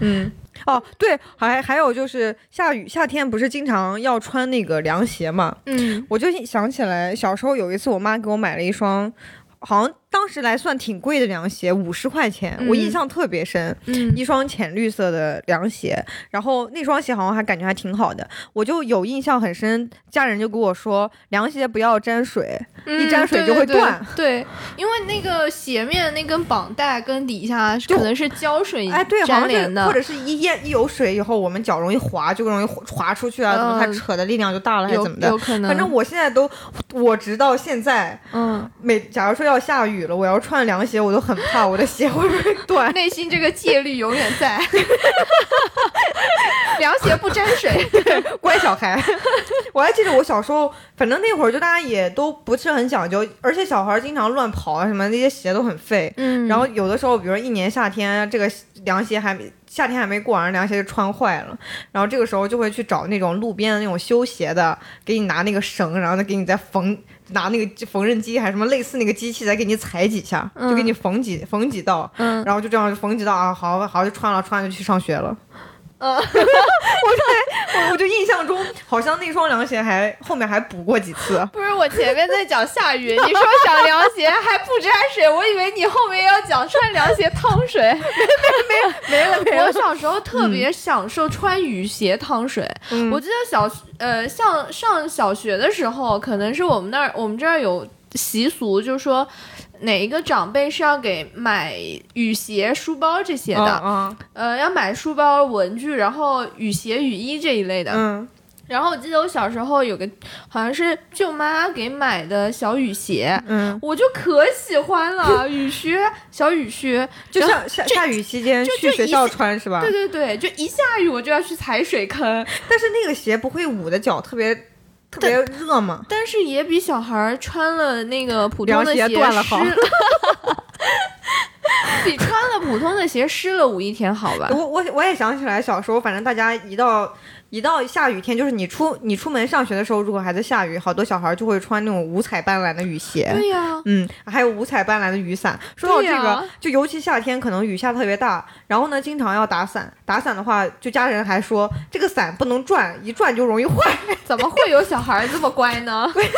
嗯。哦，对，还还有就是下雨，夏天不是经常要穿那个凉鞋嘛？嗯我就想起来，小时候有一次，我妈给我买了一双，好像当时来算挺贵的凉鞋，五十块钱，我印嗯象特别深。嗯一双浅绿色的凉鞋，然后那双鞋好像还感觉还挺好的，我就有印象很深。家人就跟我说，凉鞋不要沾水，一沾水就会断。嗯对，对因为那个鞋面那根绑带跟底下可能是胶水哎，对，好像是，粘连的，或者是一淹一有水以后，我们脚容易滑，就容易滑出去啊，怎么它嗯扯的力量就大了，还是怎么的有？可能，反正我现在都，我直到现在，嗯，每假如说要下雨了，我要穿凉鞋，我都很怕我的鞋会不会 [laughs] 断。内心这个戒律永远在，[laughs] 凉鞋不沾水，[laughs] 乖小孩。我还记得我小时候，反正那会儿就大家也都不是很讲究，而且小孩经常乱跑啊什么，那些鞋都很废。嗯然后有的时候，比如说一年夏天，这个凉鞋还没夏天还没过完，凉鞋就穿坏了。然后这个时候就会去找那种路边的那种修鞋的，给你拿那个绳，然后再给你再缝，拿那个缝纫机还是什么类似那个机器再给你裁几下，就给你缝几缝几道。嗯然后就这样缝几道啊，好好就穿了，穿了就去上学了。嗯，[laughs] 我在我我就印象中好像那双凉鞋还后面还补过几次。[laughs] 不是我前面在讲下雨，你说讲凉鞋还不沾水，我以为你后面要讲穿凉鞋趟水。[laughs] 没了没没了。我小时候特别享受穿雨鞋趟水。嗯我记得小呃，像上小学的时候，可能是我们那儿我们这儿有习俗，就是说哪一个长辈是要给买雨鞋、书包这些的，嗯呃，要买书包、文具，然后雨鞋、雨衣这一类的。嗯然后我记得我小时候有个好像是舅妈给买的小雨鞋。嗯，我就可喜欢了，[laughs] 雨靴、小雨靴，就像下下雨期间就去学校穿是吧？对对对，就一下雨我就要去踩水坑，但是那个鞋不会捂的脚特别特别热嘛？但是也比小孩穿了那个普通的鞋的湿断了好 [laughs] 比穿了普通的鞋湿了五一天好吧？我我我也想起来，小时候反正大家一到一到下雨天，就是你出你出门上学的时候，如果还在下雨，好多小孩就会穿那种五彩斑斓的雨鞋。对呀、嗯，还有五彩斑斓的雨伞。说到这个，就尤其夏天，可能雨下特别大，然后呢，经常要打伞。打伞的话，就家人还说这个伞不能转，一转就容易坏。[laughs] 怎么会有小孩儿这么乖呢？[laughs] 就是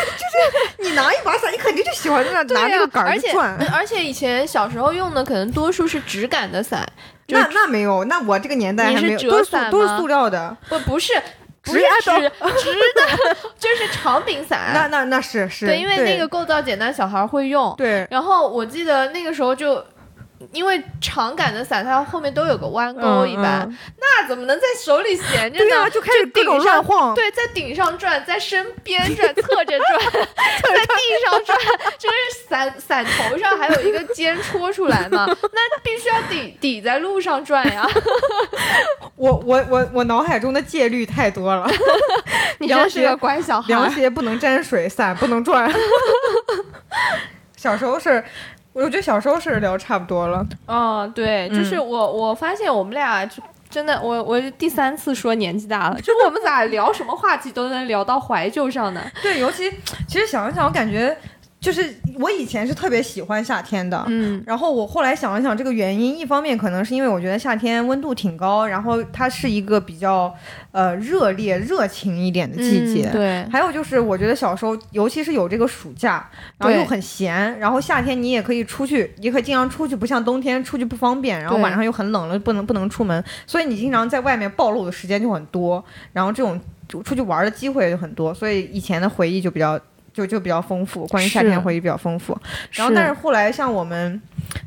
你拿一把伞，你肯定就喜欢在那拿那个杆儿而且去转。而且以前小时候用的可能多数是直杆的伞，就那那没有，那我这个年代还没有，折都是都是塑料的。不不是 [laughs] 不直直直的，就是长柄伞。[laughs] 那那那是是，对，因为那个构造简单，小孩会用。对，然后我记得那个时候就因为长杆的伞它后面都有个弯钩，嗯一般、嗯那怎么能在手里闲着呢？对啊，就开始各种顶上乱晃。对，在顶上转，在身边转，侧着转，[laughs] 在地上转，就是伞伞头上还有一个尖戳出来嘛，那必须要抵抵在路上转呀。[laughs] 我我我我脑海中的戒律太多了，[laughs] 你凉鞋真是个乖小孩凉。鞋不能沾水，伞不能转。小时候是，我觉得小时候是聊差不多了。嗯，对，就是嗯我我发现我们俩就真的，我我第三次说年纪大了，就我们咋聊什么话题都能聊到怀旧上呢？[laughs] 对，尤其其实想一想，我感觉就是我以前是特别喜欢夏天的，嗯然后我后来想了想，这个原因，一方面可能是因为我觉得夏天温度挺高，然后它是一个比较呃热烈、热情一点的季节。嗯对，还有就是，我觉得小时候，尤其是有这个暑假，然后又很闲，然后夏天你也可以出去，也可以经常出去，不像冬天出去不方便，然后晚上又很冷了，不能不能出门，所以你经常在外面暴露的时间就很多，然后这种出去玩的机会也就很多，所以以前的回忆就比较就就比较丰富，关于夏天是回忆比较丰富。然后，但是后来像我们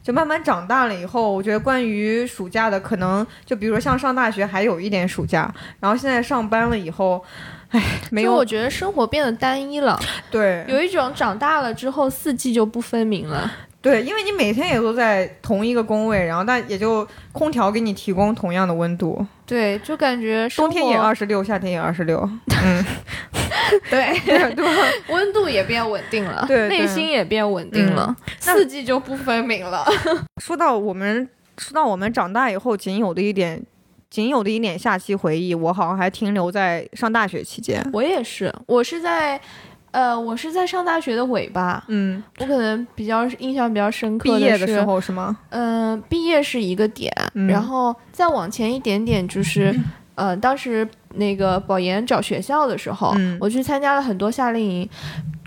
就慢慢长大了以后，我觉得关于暑假的，可能就比如说像上大学还有一点暑假，然后现在上班了以后，唉，没有就我觉得生活变得单一了，对有一种长大了之后四季就不分明了。对，因为你每天也都在同一个工位，然后但也就空调给你提供同样的温度，对，就感觉冬天也二十六，夏天也二十六，[laughs] 嗯，对，对对 [laughs] 吧？温度也变稳定了，[laughs] 对对内心也变稳定了，那四季就不分明了。说到我们，说到我们长大以后仅有的一点。仅有的一点假期回忆，我好像还停留在上大学期间。我也是，我是在。呃，我是在上大学的尾巴，嗯，我可能比较印象比较深刻毕业的是时，候是吗？嗯、毕业是一个点，嗯然后再往前一点点就是，[laughs] 呃，当时那个保研找学校的时候，嗯我去参加了很多夏令营，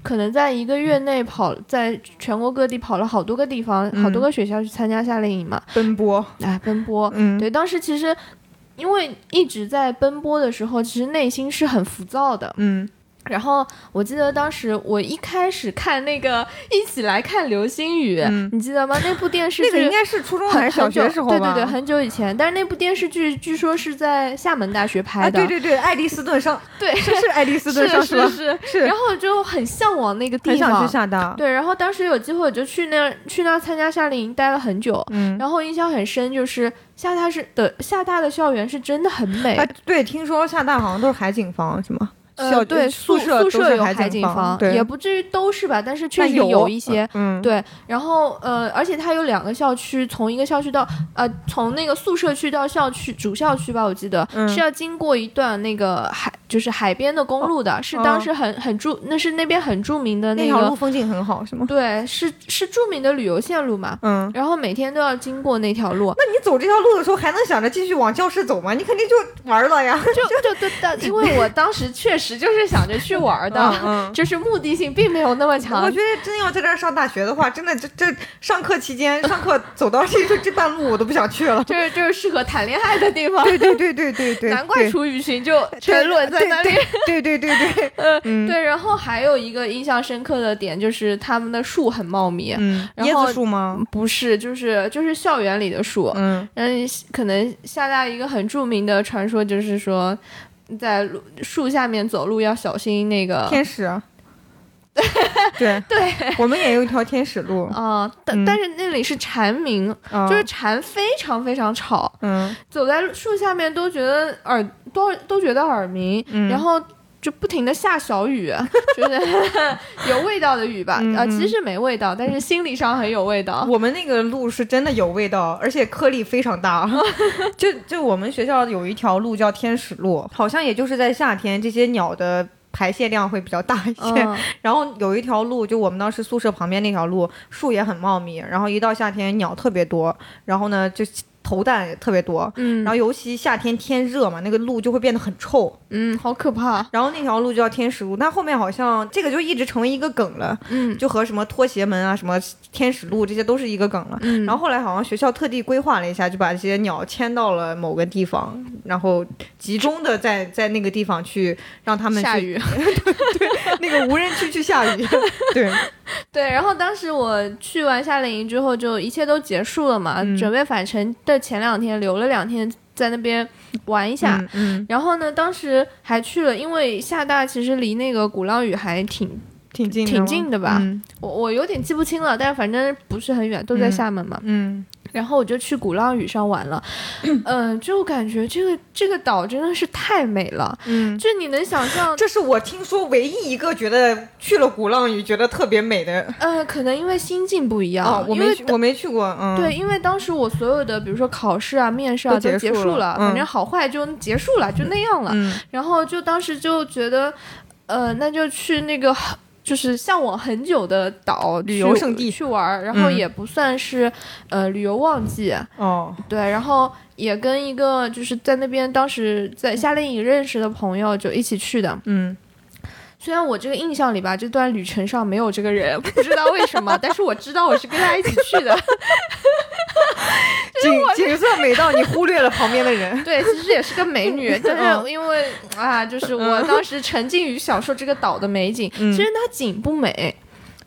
可能在一个月内跑，在全国各地跑了好多个地方，嗯好多个学校去参加夏令营嘛，奔波，哎，奔波。嗯，对，当时其实因为一直在奔波的时候，其实内心是很浮躁的。嗯然后我记得当时我一开始看那个《一起来看流星雨》嗯你记得吗？那部电视剧那个应该是初中还是小学时候吧？对对对，很久以前。但是那部电视剧据说是在厦门大学拍啊，的，对对对，爱丽斯顿上 [laughs] 对是是爱丽斯顿上吧？是是是。是然后就很向往那个地方很想方去。厦大。对，然后当时有机会我就去那儿去那儿参加夏令营，待了很久。嗯，然后印象很深，就是厦大是的厦大的校园是真的很美。啊，对，听说厦大好像都是海景房，是吗？呃，对，宿舍宿舍有海景房，对，也不至于都是吧，但是确实有有一些。嗯，对，然后呃，而且它有两个校区，从一个校区到呃，从那个宿舍区到校区主校区吧，我记得、嗯是要经过一段那个海，就是海边的公路的，是当时很很著，那是那边很著名的那条路，风景很好，是吗？对，是是著名的旅游线路嘛。嗯，然后每天都要经过那条路，那你走这条路的时候，还能想着继续往教室走吗？你肯定就玩了呀。就就就当，因为我当时确实就是想着去玩的，嗯嗯就是目的性并没有那么强我觉。得真要在这儿上大学的话，真的这这上课期间，上课走到这这这半路我都不想去了。这就是适合谈恋爱的地方，对对对对对对，难怪楚雨荨就沉沦在那里。对对对对，[laughs] 呃，嗯对，然后还有一个印象深刻的点就是他们的树很茂密，嗯，椰然后子树吗？不是，就是就是校园里的树。嗯嗯，可能厦大一个很著名的传说就是说，在路树下面走路要小心那个。天使。[laughs] 对。对，我们也有一条天使路，啊、但、嗯。但是那里是蝉鸣，啊就是蝉非常非常吵，嗯。走在树下面都觉得耳都都觉得耳鸣，嗯。然后就不停的下小雨，[laughs] 就是有味道的雨吧，啊，其实没味道，但是心理上很有味道。我们那个路是真的有味道，而且颗粒非常大。[laughs] 就就我们学校有一条路叫天使路，好像也就是在夏天，这些鸟的排泄量会比较大一些。嗯，[laughs] 然后有一条路，就我们当时宿舍旁边那条路，树也很茂密，然后一到夏天鸟特别多，然后呢就头蛋也特别多。嗯然后尤其夏天天热嘛，那个路就会变得很臭，嗯，好可怕。然后那条路就叫天使路，但后面好像这个就一直成为一个梗了，嗯就和什么拖鞋门啊、什么天使路这些都是一个梗了。嗯，然后后来好像学校特地规划了一下，就把这些鸟迁到了某个地方，然后集中的在在那个地方去让他们下雨。[laughs] 对那个无人区去下雨。[laughs] 对，对，然后当时我去完夏令营之后，就一切都结束了嘛，嗯准备返程的前两天留了两天在那边玩一下。嗯嗯，然后呢，当时还去了，因为厦大其实离那个鼓浪屿还挺，挺近的挺近的吧。嗯。我我有点记不清了，但是反正不是很远，都在嗯。厦门嘛。嗯，然后我就去鼓浪屿上玩了，嗯、就感觉这个这个岛真的是太美了，嗯，就你能想象，这是我听说唯一一个觉得去了鼓浪屿觉得特别美的。呃，可能因为心境不一样，哦，我没，我没去过。嗯，对，，因为当时我所有的，比如说考试啊、面试啊都结结束了了，反嗯正好坏就结束了，就那样了。嗯然后就当时就觉得，呃，那就去那个就是向往很久的岛旅游胜地去玩，然后嗯也不算是、呃旅游旺季，哦，对，然后也跟一个就是在那边当时在夏令营认识的朋友就一起去的。嗯，虽然我这个印象里吧，这段旅程上没有这个人，不知道为什么，但是我知道我是跟他一起去的。[laughs] 景景色美到你忽略了旁边的人。[laughs] 对，其实也是个美女，但嗯是因为啊，就是我当时沉浸于享受这个岛的美景，嗯其实它景不美。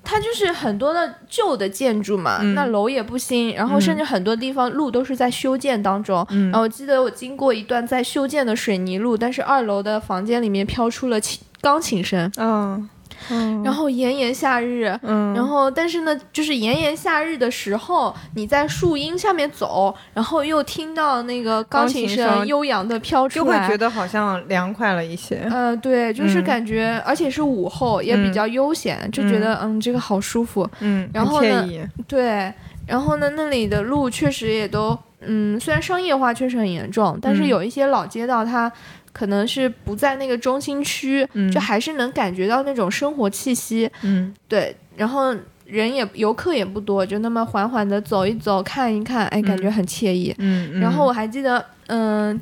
它就是很多的旧的建筑嘛，嗯那楼也不新，然后甚至很多地方路都是在修建当中。嗯然后我记得我经过一段在修建的水泥路，但是二楼的房间里面飘出了琴钢琴声，嗯嗯，然后炎炎夏日，嗯，然后，但是呢，就是炎炎夏日的时候，你在树荫下面走，然后又听到那个钢琴声悠扬的飘就会出来，觉得好像凉快了一些。呃，对，就是嗯感觉，而且是午后，也比嗯较悠闲，就觉得嗯这个好舒服。嗯，然后呢。对，然后呢，那里的路确实也都，嗯，虽然商业化确实很严重，但是嗯有一些老街道它。可能是不在那个中心区，嗯就还是能感觉到那种生活气息。嗯对，然后人也游客也不多，就那么缓缓的走一走，看一看，哎，感觉很惬意。嗯，然后我还记得，嗯、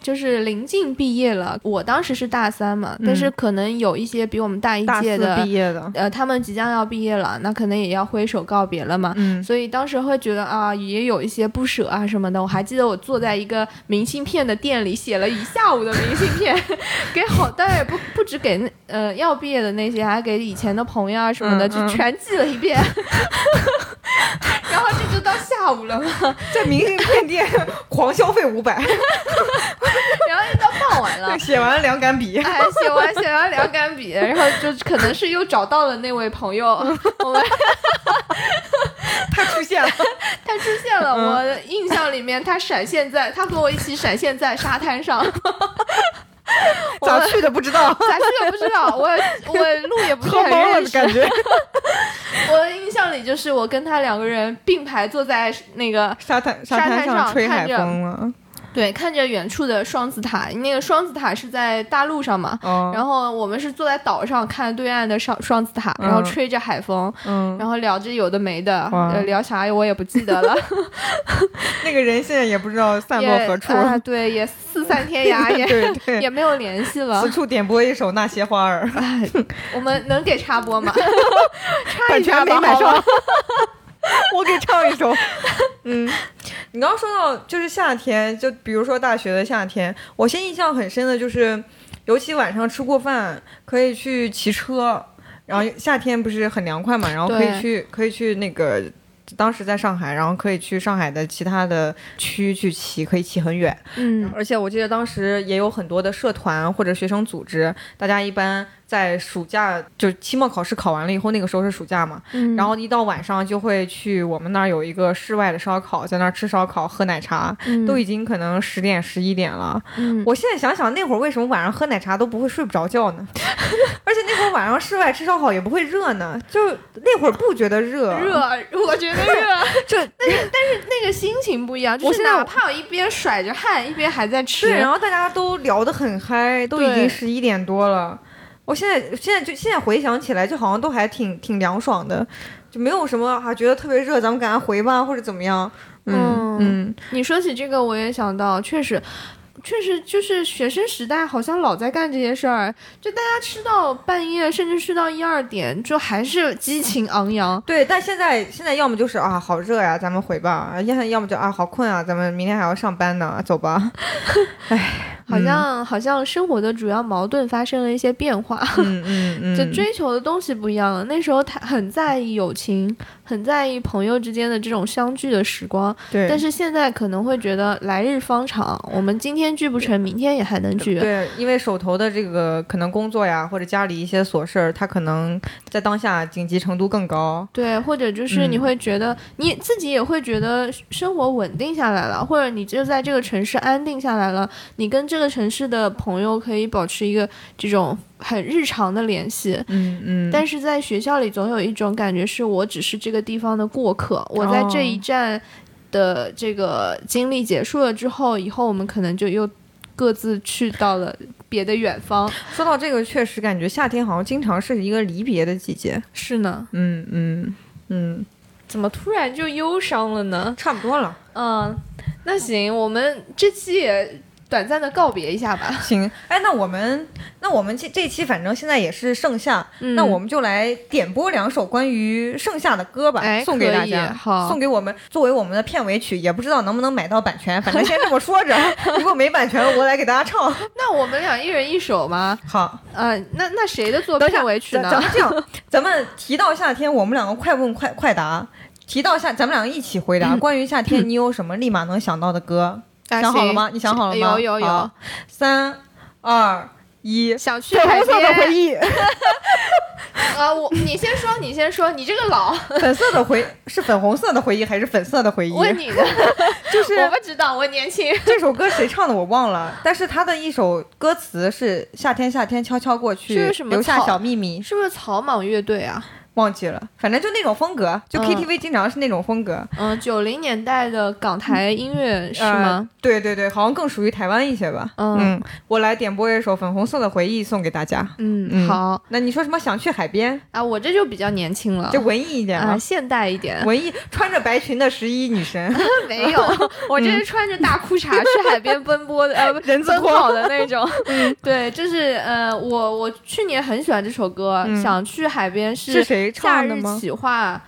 就是临近毕业了，我当时是大三嘛，但是可能有一些比我们大一届的，毕业的，呃，他们即将要毕业了，那可能也要挥手告别了嘛。嗯所以当时会觉得啊，也有一些不舍啊什么的。我还记得我坐在一个明信片的店里，写了一下午的明信片，[laughs] 给好，当然也不不止给那呃要毕业的那些，还给以前的朋友啊什么的，就全寄了一遍。[laughs] 然后到下午了。吗，[laughs] 在明信片店狂消费五百，[laughs] 然后一到傍晚了。写完两杆笔。哎，写完写完两杆笔，然后就可能是又找到了那位朋友，[laughs] 我们他出现了，他出现了，嗯。我的印象里面他闪现在，他和我一起闪现在沙滩上，我 [laughs] 咋去的不知道，咋去的不知道，我 [laughs] 我路也不是很认识，的感觉。我的印象里就是我跟他两个人并排坐在那个沙滩沙滩滩上吹海看着风了，对看着远处的双子塔，那个双子塔是在大陆上嘛。哦，然后我们是坐在岛上看对岸的双双子塔，然后嗯吹着海风，嗯，然后聊着有的没的，聊啥我也不记得了。[laughs] 那个人现在也不知道散落何处，啊，对，也四散天涯，[laughs] 也对对也没有联系了此。处点播一首《那些花儿》，哎，我们能给插播吗？[laughs] 插一下吧，权没买好吧上。[laughs] 我给唱一首。[laughs] 嗯，你刚刚说到就是夏天，就比如说大学的夏天，我现在印象很深的就是，尤其晚上吃过饭可以去骑车，然后夏天不是很凉快嘛，然后可以去可以去那个。当时在上海，然后可以去上海的其他的区去骑，可以骑很远。嗯而且我记得当时也有很多的社团或者学生组织，大家一般在暑假就期末考试考完了以后，那个时候是暑假嘛，嗯，然后一到晚上就会去我们那儿有一个室外的烧烤，在那儿吃烧烤、喝奶茶，嗯都已经可能十点、十一点了。嗯我现在想想，那会儿为什么晚上喝奶茶都不会睡不着觉呢？[laughs] 而且那会儿晚上室外吃烧烤也不会热呢，就那会儿不觉得热。热，我觉得热，[laughs] 这但是但是那个心情不一样，就是我现在哪怕我一边甩着汗，一边还在吃，对，然后大家都聊得很嗨，都已经十一点多了。我现在现在就现在回想起来，就好像都还挺挺凉爽的，就没有什么啊觉得特别热，咱们赶快回吧或者怎么样。嗯嗯嗯，你说起这个，我也想到，确实。确实，就是学生时代好像老在干这些事儿，就大家吃到半夜，甚至睡到一二点，就还是激情昂扬。对，但现在现在要么就是啊好热呀，咱们回吧；要要么就啊好困啊，咱们明天还要上班呢，走吧。[laughs] 唉，好像好像生活的主要矛盾发生了一些变化，嗯 [laughs] 嗯嗯，就追求的东西不一样了。那时候他很在意友情，很在意朋友之间的这种相聚的时光，对，但是现在可能会觉得来日方长，我们今天聚不成，明天也还能聚。对，因为手头的这个可能工作呀，或者家里一些琐事儿，他可能在当下紧急程度更高。对，或者就是你嗯会觉得、你自己也会觉得生活稳定下来了，或者你就在这个城市安定下来了，你跟这个城市的朋友可以保持一个这种很日常的联系。嗯嗯，但是在学校里总有一种感觉，是我只是这个地方的过客，我在这一哦站的这个经历结束了之后，以后我们可能就又各自去到了别的远方。说到这个，确实感觉夏天好像经常是一个离别的季节。是呢，嗯嗯嗯，怎么突然就忧伤了呢？差不多了。嗯，那行，我们这期也短暂的告别一下吧。行，哎，那我们那我们这这期反正现在也是盛夏，嗯那我们就来点播两首关于盛夏的歌吧，哎送给大家，好送给我们作为我们的片尾曲，也不知道能不能买到版权，反正先这么说着，[laughs] 如果没版权，我来给大家唱。[laughs] 那我们俩一人一首吗？好，呃，那那谁的做等一下片尾曲呢咱咱？们这样，咱们提到夏天，我们两个快问快快答。提到夏，咱们两个一起回答。[laughs] 关于夏天，你有什么立马能想到的歌？啊想好了吗？你想好了吗？有有有好，三二一，想去海粉红色的回。忆，啊，[laughs] 我你先说，你先说，你这个老，粉色的回是粉红色的回忆还是粉色的回忆？问你的，[laughs] 就是我不知道，我年轻。这首歌谁唱的我忘了，但是他的一首歌词是“夏天夏天悄悄过去留下小秘密是不是草莽乐队啊？”，忘记了，反正就那种风格，就嗯 KTV 经常是那种风格，嗯，九零年代的港台音乐是呃吗？对对对，好像更属于台湾一些吧。嗯我来点播一首《粉红色的回忆》送给大家。嗯，嗯好那你说什么想去海边？啊，我这就比较年轻了，就文艺一点啊，啊，现代一点。文艺穿着白裙的十一女神，[laughs] 没有，[laughs] 我这是穿着大裤衩 [laughs] 去海边奔波的，呃，人字拖奔跑的那种。对，就是呃，我我去年很喜欢这首歌，嗯想去海边是是谁夏日唱的吗？企划，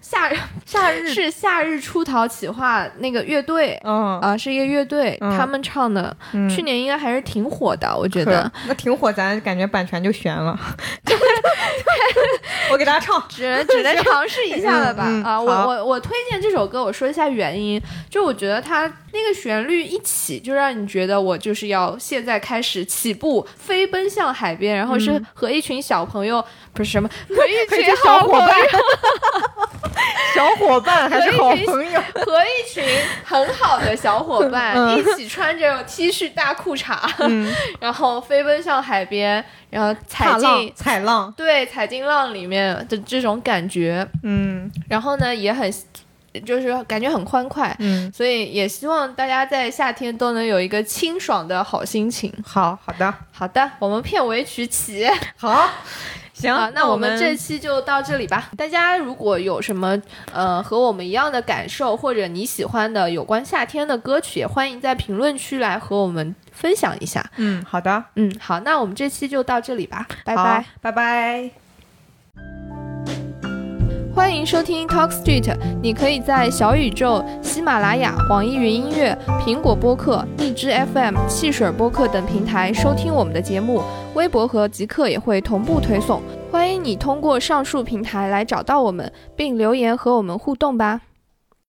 夏日 [laughs] 夏日，是夏日出逃企划那个乐队。嗯，啊、是一个乐队，嗯他们唱的，嗯去年应该还是挺火的，我觉得。那挺火，咱感觉版权就悬了。[laughs] [laughs] 我给大家唱，只能只能尝试一下了吧？啊，我我我推荐这首歌，我说一下原因，就我觉得它那个旋律一起，就让你觉得我就是要现在开始起步，飞奔向海边，然后是嗯。和一群小朋友，不是什么，[laughs] 和一群群小伙伴。小伙伴还是好朋友？和一群很好的小伙伴、嗯。一起穿着 T 恤大裤衩，嗯，[laughs] 然后飞奔向海边，然后踩进。踩浪，对，踩进浪里面的这种感觉，嗯。然后呢，也很，就是感觉很欢快，嗯，所以也希望大家在夏天都能有一个清爽的好心情。好好的，好的，我们片尾曲起。[laughs] 好，行好，那我我们这期就到这里吧。大家如果有什么呃和我们一样的感受，或者你喜欢的有关夏天的歌曲，也欢迎在评论区来和我们分享一下。嗯，好的，嗯，好，那我们这期就到这里吧，拜拜。，拜拜。欢迎收听 Talk Street，你可以在小宇宙、喜马拉雅、网易云音乐、苹果播客、荔枝 FM、汽水播客等平台收听我们的节目，微博和极客也会同步推送。欢迎你通过上述平台来找到我们，并留言和我们互动吧。